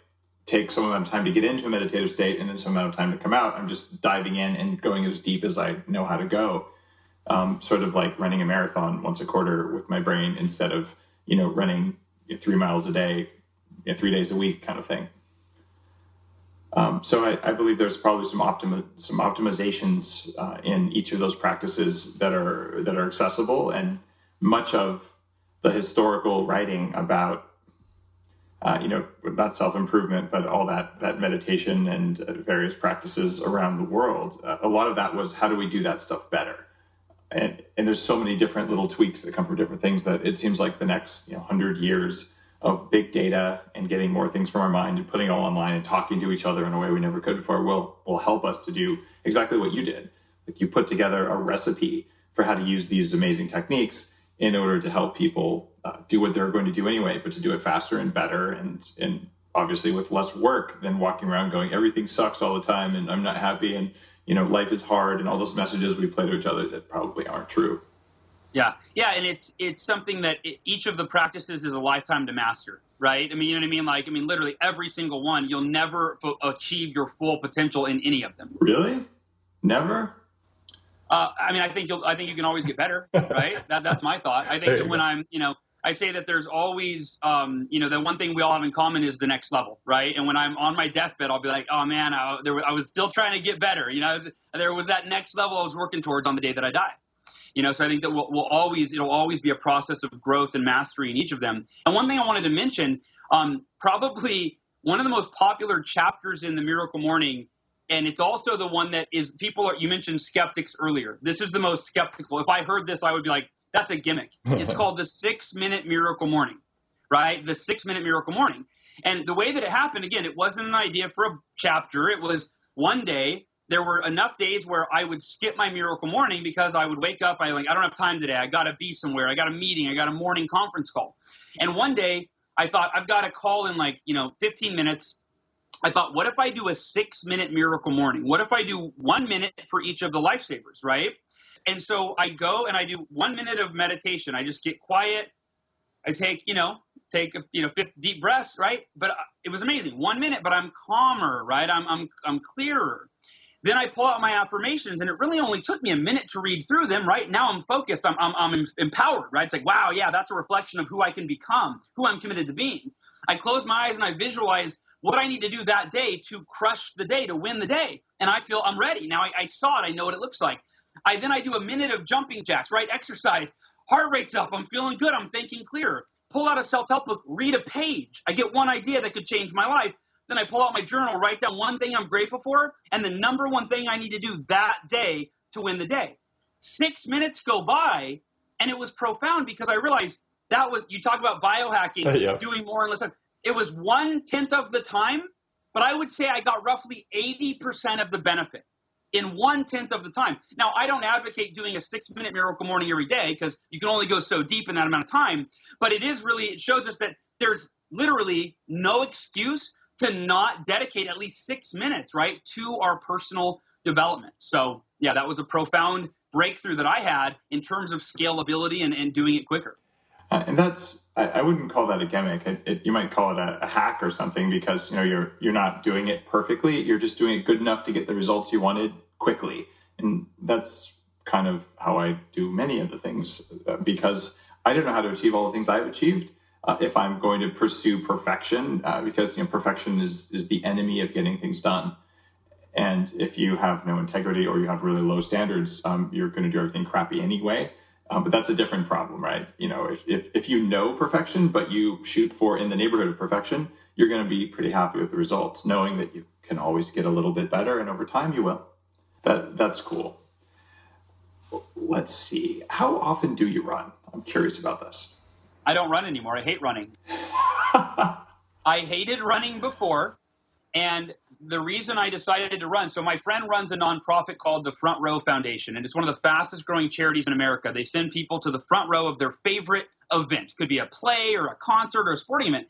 [SPEAKER 4] take some amount of time to get into a meditative state and then some amount of time to come out. I'm just diving in and going as deep as I know how to go. Um, sort of like running a marathon once a quarter with my brain instead of, you know, running three miles a day, you know, three days a week kind of thing. Um, so I, I, believe there's probably some optimi- some optimizations uh, in each of those practices that are that are accessible, and much of the historical writing about uh, you know, not self improvement, but all that that meditation and uh, various practices around the world. Uh, a lot of that was how do we do that stuff better? And and there's so many different little tweaks that come from different things that it seems like the next you know hundred years of big data and getting more things from our mind and putting it all online and talking to each other in a way we never could before will will help us to do exactly what you did. Like you put together a recipe for how to use these amazing techniques in order to help people uh, do what they're going to do anyway, but to do it faster and better and and obviously with less work than walking around going everything sucks all the time and I'm not happy and you know life is hard and all those messages we play to each other that probably aren't true.
[SPEAKER 5] Yeah, yeah, and it's it's something that it, each of the practices is a lifetime to master, right? I mean, you know what I mean? Like, I mean, literally every single one, you'll never f- achieve your full potential in any of them.
[SPEAKER 4] Really? Never?
[SPEAKER 5] Uh, I mean, I think you'll, I think you can always get better, (laughs) right? that, that's my thought. I think that when go. I'm, you know, I say that there's always, um, you know, the one thing we all have in common is the next level, right? And when I'm on my deathbed, I'll be like, oh man, I, there, I was still trying to get better. You know, there was that next level I was working towards on the day that I die. You know, so I think that we'll, we'll always, it'll always be a process of growth and mastery in each of them. And one thing I wanted to mention, um, probably one of the most popular chapters in the Miracle Morning and it's also the one that is people are you mentioned skeptics earlier. This is the most skeptical. If i heard this i would be like that's a gimmick. (laughs) It's called the six minute miracle morning right? The six minute miracle morning. And the way that it happened again it wasn't an idea for a chapter. It was one day there were enough days where i would skip my miracle morning because i would wake up i like i don't have time today. I gotta be somewhere. I got a meeting. I got a morning conference call. And one day i thought i've got a call in like you know 15 minutes I thought, what if I do a six minute miracle morning? What if I do one minute for each of the lifesavers, right? And so I go and I do one minute of meditation. I just get quiet. I take, you know, take, a you know, fifth deep breaths, right? But it was amazing. One minute, but I'm calmer, right? I'm, I'm, I'm clearer. Then I pull out my affirmations, and it really only took me a minute to read through them. Right now, I'm focused. I'm, I'm, I'm empowered. Right? It's like, wow, yeah, that's a reflection of who I can become, who I'm committed to being. I close my eyes and I visualize what I need to do that day to crush the day, to win the day. And I feel I'm ready. Now I, I saw it, I know what it looks like. I then I do a minute of jumping jacks, right? Exercise, heart rate's up, I'm feeling good, I'm thinking clearer. Pull out a self-help book, read a page. I get one idea that could change my life. Then I pull out my journal, write down one thing I'm grateful for, and the number one thing I need to do that day to win the day. Six minutes go by, and it was profound because I realized that was you talk about biohacking, (laughs) yeah. doing more and less. It was one tenth of the time, but I would say I got roughly 80% of the benefit in one tenth of the time. Now, I don't advocate doing a six minute miracle morning every day because you can only go so deep in that amount of time, but it is really, it shows us that there's literally no excuse to not dedicate at least six minutes, right, to our personal development. So, yeah, that was a profound breakthrough that I had in terms of scalability and, and doing it quicker.
[SPEAKER 4] Uh, and that's I, I, wouldn't call that a gimmick. It, it, you might call it a, a, hack or something because you know you're you're not doing it perfectly. You're just doing it good enough to get the results you wanted quickly, and that's kind of how I do many of the things uh, because I don't know how to achieve all the things I've achieved. Uh, if I'm going to pursue perfection, uh, because you know perfection is is the enemy of getting things done. And if you have no integrity or you have really low standards, um, you're going to do everything crappy anyway. Um, but that's a different problem, right? You know, if, if, if you know perfection, but you shoot for in the neighborhood of perfection, you're going to be pretty happy with the results, knowing that you can always get a little bit better, and over time you will. That that's cool. Let's see. How often do you run? I'm curious about this.
[SPEAKER 5] I don't run anymore. I hate running. (laughs) I hated running before, and the reason I decided to run, so my friend runs a nonprofit called the Front Row Foundation, and it's one of the fastest growing charities in America. They send people to the front row of their favorite event, could be a play or a concert or a sporting event,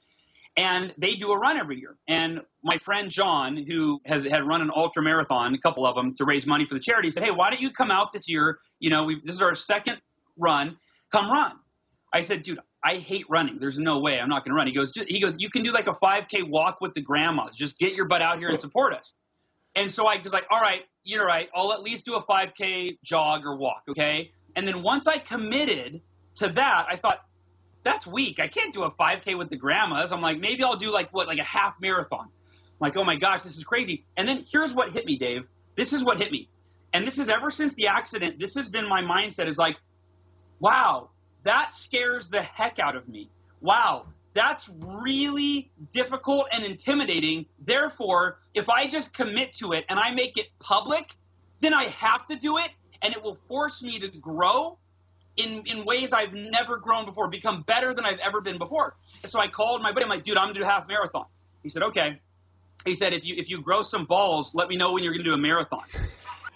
[SPEAKER 5] and they do a run every year. And my friend John, who has had run an ultra marathon, a couple of them, to raise money for the charity, said, "Hey, why don't you come out this year? You know, this is our second run. Come run." I said, "Dude, I hate running. There's no way I'm not going to run. He goes, he goes, you can do like a 5K walk with the grandmas. Just get your butt out here and support us. And so I was like, all right, you're right. I'll at least do a 5K jog or walk, okay? And then once I committed to that, I thought, that's weak. I can't do a 5K with the grandmas. I'm like, maybe I'll do like what, like a half marathon. I'm like, oh my gosh, this is crazy. And then here's what hit me, Dave. This is what hit me. And this is ever since the accident, this has been my mindset is like, wow, that scares the heck out of me. Wow, that's really difficult and intimidating. Therefore, if I just commit to it and I make it public, then I have to do it and it will force me to grow in, in ways I've never grown before, become better than I've ever been before. So I called my buddy. I'm like, dude, I'm gonna do a half marathon. He said, okay. He said, if you if you grow some balls, let me know when you're gonna do a marathon.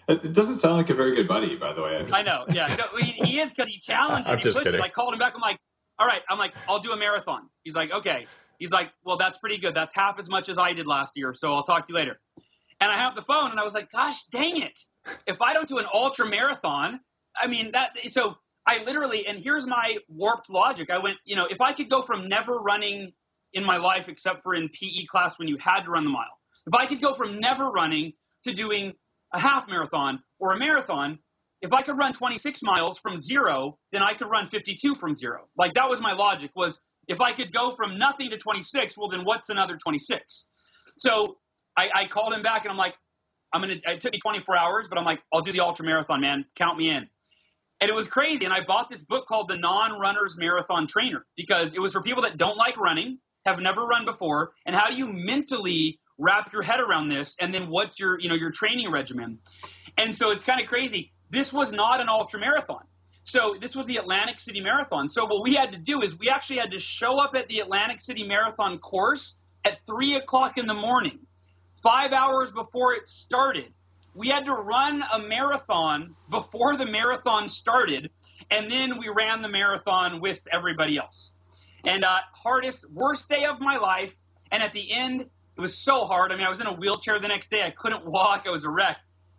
[SPEAKER 4] It doesn't sound like a very good buddy, by the way.
[SPEAKER 5] I know. Yeah, no, he, he is because he challenged.
[SPEAKER 2] I'm
[SPEAKER 5] me,
[SPEAKER 2] just
[SPEAKER 5] pushed
[SPEAKER 2] kidding.
[SPEAKER 5] me. I called him back. I'm like, all right. I'm like, I'll do a marathon. He's like, okay. He's like, well, that's pretty good. That's half as much as I did last year. So I'll talk to you later. And I have the phone, and I was like, gosh, dang it! If I don't do an ultra marathon, I mean that. So I literally, and here's my warped logic. I went, you know, if I could go from never running in my life except for in PE class when you had to run the mile, if I could go from never running to doing a half marathon or a marathon, if I could run 26 miles from zero, then I could run 52 from zero. Like that was my logic was if I could go from nothing to 26, well then what's another 26? So I, I called him back and I'm like, I'm gonna. It took me 24 hours, but I'm like, I'll do the ultra marathon, man. Count me in. And it was crazy. And I bought this book called The Non-Runner's Marathon Trainer because it was for people that don't like running, have never run before, and how do you mentally wrap your head around this? And then what's your, you know, your training regimen? And so it's kind of crazy. This was not an ultra marathon. So this was the Atlantic City Marathon. So what we had to do is we actually had to show up at the Atlantic City Marathon course at three o'clock in the morning, five hours before it started. We had to run a marathon before the marathon started, and then we ran the marathon with everybody else. And uh, hardest, worst day of my life. And at the end, it was so hard. I mean, I was in a wheelchair the next day. I couldn't walk. I was a wreck.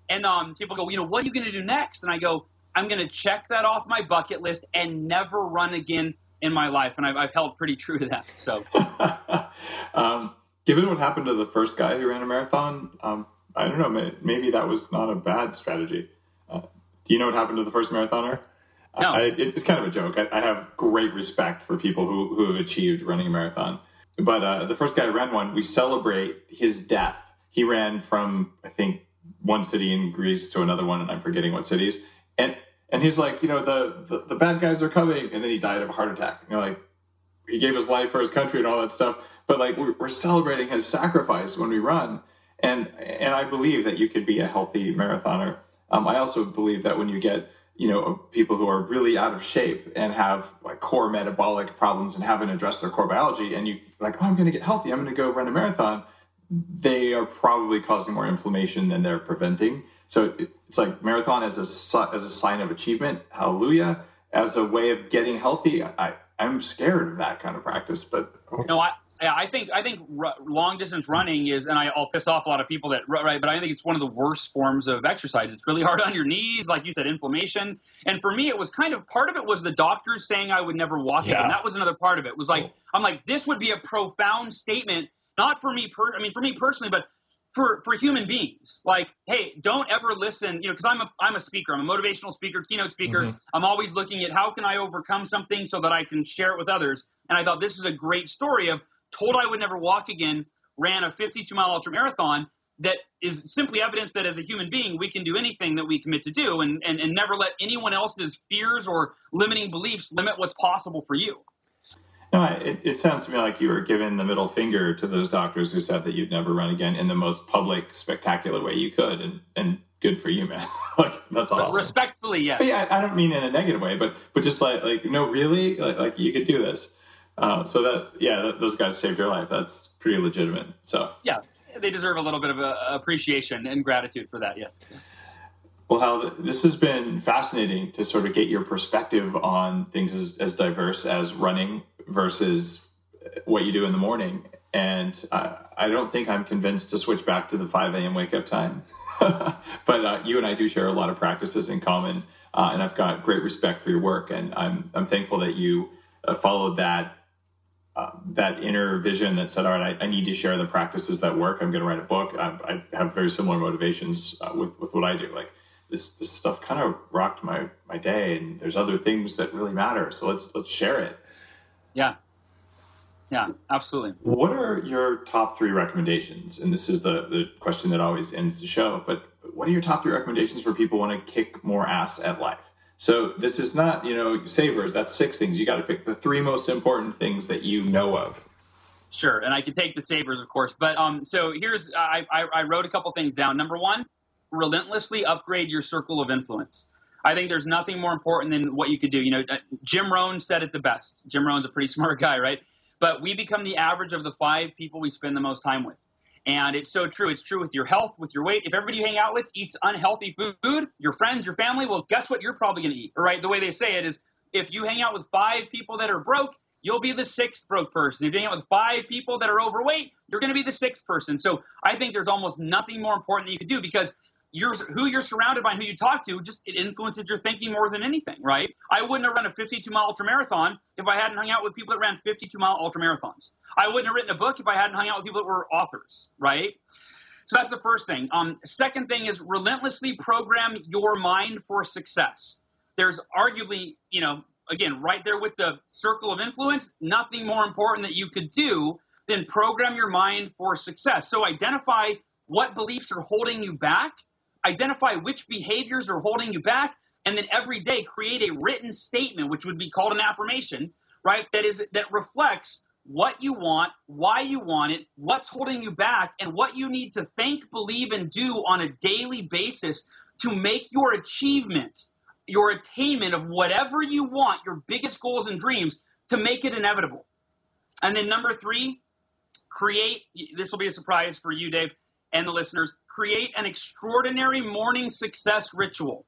[SPEAKER 5] And um, people go, you know, what are you going to do next? And I go, I'm going to check that off my bucket list and never run again in my life. And I've, I've held pretty true to that. So, (laughs)
[SPEAKER 4] um, given what happened to the first guy who ran a marathon, um, I don't know. Maybe that was not a bad strategy. Uh, do you know what happened to the first marathoner?
[SPEAKER 5] No.
[SPEAKER 4] I, it's kind of a joke. I, I have great respect for people who, who have achieved running a marathon. But uh, the first guy who ran one, we celebrate his death. He ran from, I think, one city in Greece to another one, and I'm forgetting what cities. And and he's like, you know, the, the, the bad guys are coming. And then he died of a heart attack. And you're like, he gave his life for his country and all that stuff. But like, we're, we're celebrating his sacrifice when we run. And and I believe that you could be a healthy marathoner. Um, I also believe that when you get you know people who are really out of shape and have like core metabolic problems and haven't addressed their core biology, and you like, oh, I'm going to get healthy. I'm going to go run a marathon. They are probably causing more inflammation than they're preventing. So it's like marathon as a as a sign of achievement. Hallelujah! As a way of getting healthy. I I'm scared of that kind of practice, but
[SPEAKER 5] no, I, yeah, I think I think r- long distance running is, and I, I'll piss off a lot of people that right, but I think it's one of the worst forms of exercise. It's really (laughs) hard on your knees, like you said, inflammation. And for me, it was kind of part of it was the doctors saying I would never walk
[SPEAKER 2] Yeah.
[SPEAKER 5] again. That was another part of it. It was like I'm like this would be a profound statement, not for me per, I mean for me personally, but for for human beings. Like, hey, don't ever listen, you know, because I'm a I'm a speaker, I'm a motivational speaker, keynote speaker. Mm-hmm. I'm always looking at how can I overcome something so that I can share it with others. And I thought this is a great story of told I would never walk again, ran a 52 mile ultra marathon that is simply evidence that as a human being we can do anything that we commit to do and, and, and never let anyone else's fears or limiting beliefs limit what's possible for you.
[SPEAKER 4] No, it, it sounds to me like you were giving the middle finger to those doctors who said that you'd never run again in the most public, spectacular way you could, and and good for you, man. (laughs) like that's awesome.
[SPEAKER 5] Respectfully, yes.
[SPEAKER 4] But yeah, I I don't mean in a negative way, but but just like like no, really, like, like you could do this. Uh, so that yeah, th those guys saved your life. That's pretty legitimate. So
[SPEAKER 5] yeah, they deserve a little bit of uh appreciation and gratitude for that. Yes.
[SPEAKER 4] Well, Hal, this has been fascinating to sort of get your perspective on things as, as diverse as running versus what you do in the morning. And uh, I don't think I'm convinced to switch back to the 5 a.m. wake up time. (laughs) but uh, you and I do share a lot of practices in common. Uh, and I've got great respect for your work. And I'm, I'm thankful that you uh, followed that uh, that inner vision that said, all right, I, I need to share the practices that work. I'm going to write a book. I, I have very similar motivations uh, with, with what I do. Like this, this stuff kind of rocked my, my day and there's other things that really matter. So let's, let's share it.
[SPEAKER 5] Yeah. Yeah, absolutely.
[SPEAKER 4] What are your top three recommendations? And this is the, the question that always ends the show, but what are your top three recommendations for people who want to kick more ass at life? So this is not, you know, savers. That's six things. You got to pick the three most important things that you know of.
[SPEAKER 5] Sure, and I can take the savers, of course. But um, so here's I, I, I wrote a couple things down. Number one, relentlessly upgrade your circle of influence. I think there's nothing more important than what you could do. You know, uh, Jim Rohn said it the best. Jim Rohn's a pretty (laughs) smart guy, right? But we become the average of the five people we spend the most time with. And it's so true. It's true with your health, with your weight. If everybody you hang out with eats unhealthy food, your friends, your family, well, guess what? You're probably going to eat, right? The way they say it is if you hang out with five people that are broke, you'll be the sixth broke person. If you hang out with five people that are overweight, you're going to be the sixth person. So I think there's almost nothing more important that you can do because you're, who you're surrounded by and who you talk to just it influences your thinking more than anything, right? I wouldn't have run a 52 mile ultra marathon if I hadn't hung out with people that ran 52 mile ultra marathons. I wouldn't have written a book if I hadn't hung out with people that were authors, right? So that's the first thing. Um, second thing is relentlessly program your mind for success. There's arguably, you know, again, right there with the circle of influence, nothing more important that you could do than program your mind for success. So identify what beliefs are holding you back identify which behaviors are holding you back, and then every day create a written statement, which would be called an affirmation, right? That is that reflects what you want, why you want it, what's holding you back, and what you need to think, believe, and do on a daily basis to make your achievement, your attainment of whatever you want, your biggest goals and dreams, to make it inevitable. And then number three, create this will be a surprise for you, Dave, and the listeners create an extraordinary morning success ritual.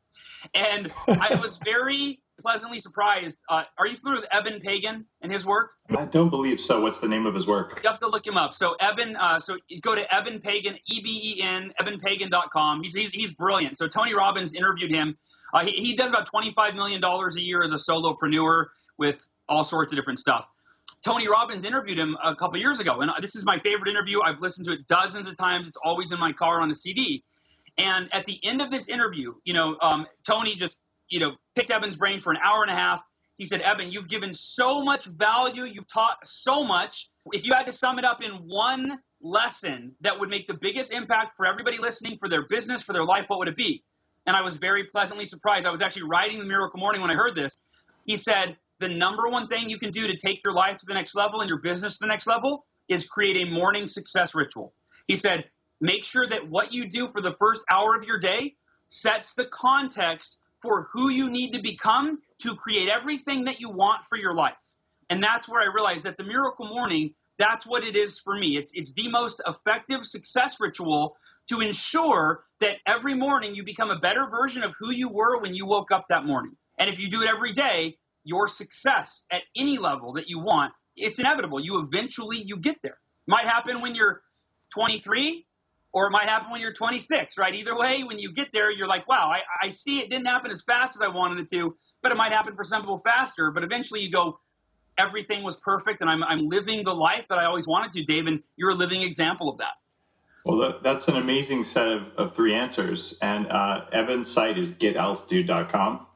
[SPEAKER 5] And I (laughs) was very pleasantly surprised. Uh, are you familiar with Eben Pagan and his work?
[SPEAKER 4] I don't believe so. What's the name of his work?
[SPEAKER 5] You have to look him up. So Eben, uh, so go to Eben Pagan, E-B-E-N, EbenPagan.com. He's, he's, he's brilliant. So Tony Robbins interviewed him. Uh, he, he does about $25 million a year as a solopreneur with all sorts of different stuff. Tony Robbins interviewed him a couple years ago, and this is my favorite interview. I've listened to it dozens of times. It's always in my car on a CD. And at the end of this interview, you know, um, Tony just, you know, picked Eben's brain for an hour and a half. He said, "Evan, you've given so much value. You've taught so much. If you had to sum it up in one lesson that would make the biggest impact for everybody listening, for their business, for their life, what would it be? And I was very pleasantly surprised. I was actually writing the Miracle Morning when I heard this. He said, the number one thing you can do to take your life to the next level and your business to the next level is create a morning success ritual. He said, make sure that what you do for the first hour of your day sets the context for who you need to become to create everything that you want for your life. And that's where I realized that the miracle morning, that's what it is for me. It's, it's the most effective success ritual to ensure that every morning you become a better version of who you were when you woke up that morning. And if you do it every day, your success at any level that you want, it's inevitable. You eventually you get there. Might happen when you're 23 or it might happen when you're 26, right? Either way, when you get there, you're like, wow, I, I see it didn't happen as fast as I wanted it to, but it might happen for some people faster. But eventually you go, everything was perfect and I'm, I'm living the life that I always wanted to, Dave, and you're a living example of that.
[SPEAKER 4] Well, that's an amazing set of, of three answers. And uh, Eben's site is getaltitude.com.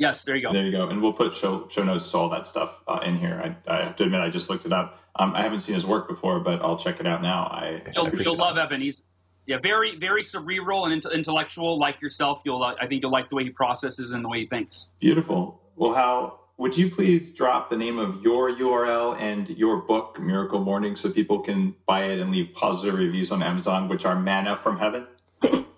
[SPEAKER 5] Yes, there you go.
[SPEAKER 4] There you go. And we'll put show show notes to all that stuff uh, in here. I, I, have to admit, I just looked it up. Um, I haven't seen his work before, but I'll check it out now. I
[SPEAKER 5] you'll, you'll love Eben. He's yeah, very very cerebral and intellectual, like yourself. You'll uh, I think you'll like the way he processes and the way he thinks.
[SPEAKER 4] Beautiful. Well, Hal, would you please drop the name of your URL and your book, Miracle Morning, so people can buy it and leave positive reviews on Amazon, which are manna from heaven?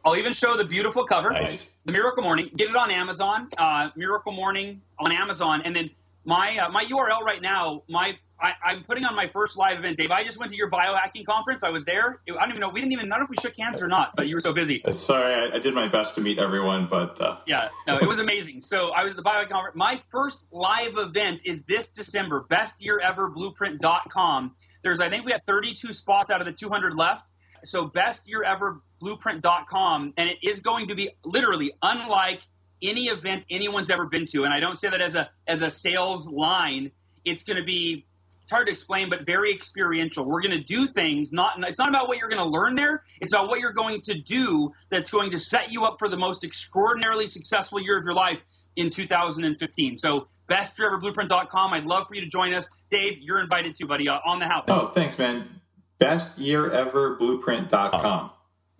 [SPEAKER 5] I'll even show the beautiful cover,
[SPEAKER 4] nice.
[SPEAKER 5] the Miracle Morning. Get it on Amazon, uh, Miracle Morning on Amazon, and then my uh, my URL right now. My I, am putting on my first live event, Dave. I just went to your biohacking conference. I was there. I don't even know. We didn't even know if we shook hands or not, but you were so busy.
[SPEAKER 4] Uh, sorry, I, I did my best to meet everyone, but uh...
[SPEAKER 5] yeah, no, it was amazing. So I was at the biohacking conference. My first live event is this December. Best year ever blueprint.com. There's I think we have 32 spots out of the 200 left so best year ever blueprint.com and it is going to be literally unlike any event anyone's ever been to. And i don't say that as a as a sales line. It's going to be it's hard to explain but very experiential. We're going to do things not it's not about what you're going to learn there. It's about what you're going to do that's going to set you up for the most extraordinarily successful year of your life in 2015 so bestyeareverblueprint.com i'd love for you to join us. Dave you're invited too buddy uh, on the house.
[SPEAKER 4] Oh thanks man. Best year ever. bestyeareverblueprint.com.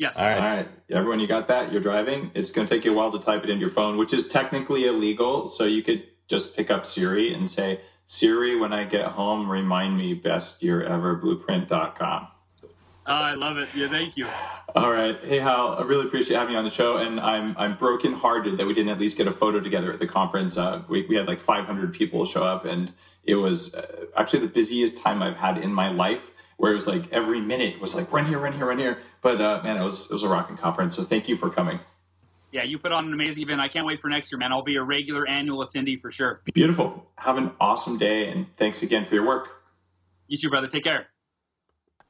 [SPEAKER 5] Yes.
[SPEAKER 4] All right. All right. Everyone, you got that? You're driving. It's going to take you a while to type it into your phone, which is technically illegal. So you could just pick up Siri and say, Siri, when I get home, remind me bestyeareverblueprint.com.
[SPEAKER 5] Oh, I love it. Yeah, thank you.
[SPEAKER 4] All right. Hey, Hal, I really appreciate having you on the show. And I'm, I'm brokenhearted that we didn't at least get a photo together at the conference. Uh, we, we had like 500 people show up, and it was uh, actually the busiest time I've had in my life where it was like every minute was like run here, run here, run here. But uh, man, it was it was a rocking conference. So thank you for coming.
[SPEAKER 5] Yeah, you put on an amazing event. I can't wait for next year, man. I'll be a regular annual attendee for sure.
[SPEAKER 4] Beautiful. Have an awesome day, and thanks again for your work.
[SPEAKER 5] You too, brother. Take care.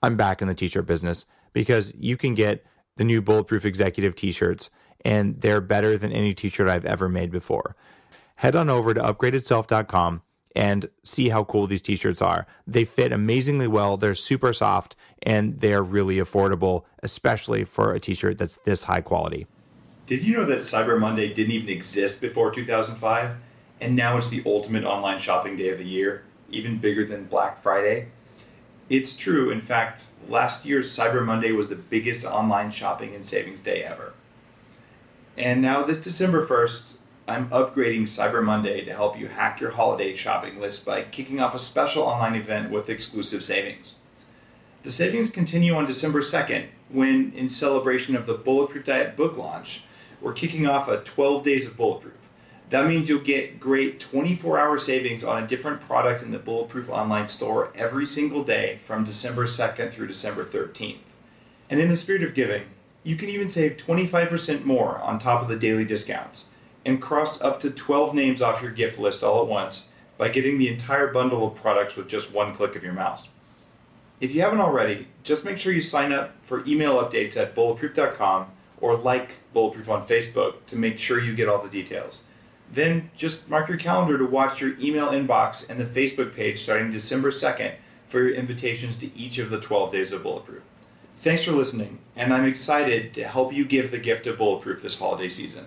[SPEAKER 7] I'm back in the t-shirt business because you can get the new Bulletproof Executive t-shirts, and they're better than any t-shirt I've ever made before. Head on over to upgradedself.com and see how cool these t-shirts are. They fit amazingly well. They're super soft and they're really affordable, especially for a t-shirt that's this high quality.
[SPEAKER 3] Did you know that Cyber Monday didn't even exist before 2005? And now it's the ultimate online shopping day of the year, even bigger than Black Friday? It's true. In fact, last year's Cyber Monday was the biggest online shopping and savings day ever. And now, this December 1st, I'm upgrading Cyber Monday to help you hack your holiday shopping list by kicking off a special online event with exclusive savings. The savings continue on December 2nd when, in celebration of the Bulletproof Diet book launch, we're kicking off a 12 days of Bulletproof. That means you'll get great 24 hour savings on a different product in the Bulletproof online store every single day from December 2nd through December 13th. And in the spirit of giving, you can even save 25% more on top of the daily discounts and cross up to 12 names off your gift list all at once by getting the entire bundle of products with just one click of your mouse. If you haven't already, just make sure you sign up for email updates at bulletproof.com or like Bulletproof on Facebook to make sure you get all the details. Then just mark your calendar to watch your email inbox and the Facebook page starting December 2nd for your invitations to each of the 12 days of Bulletproof. Thanks for listening, and I'm excited to help you give the gift of Bulletproof this holiday season.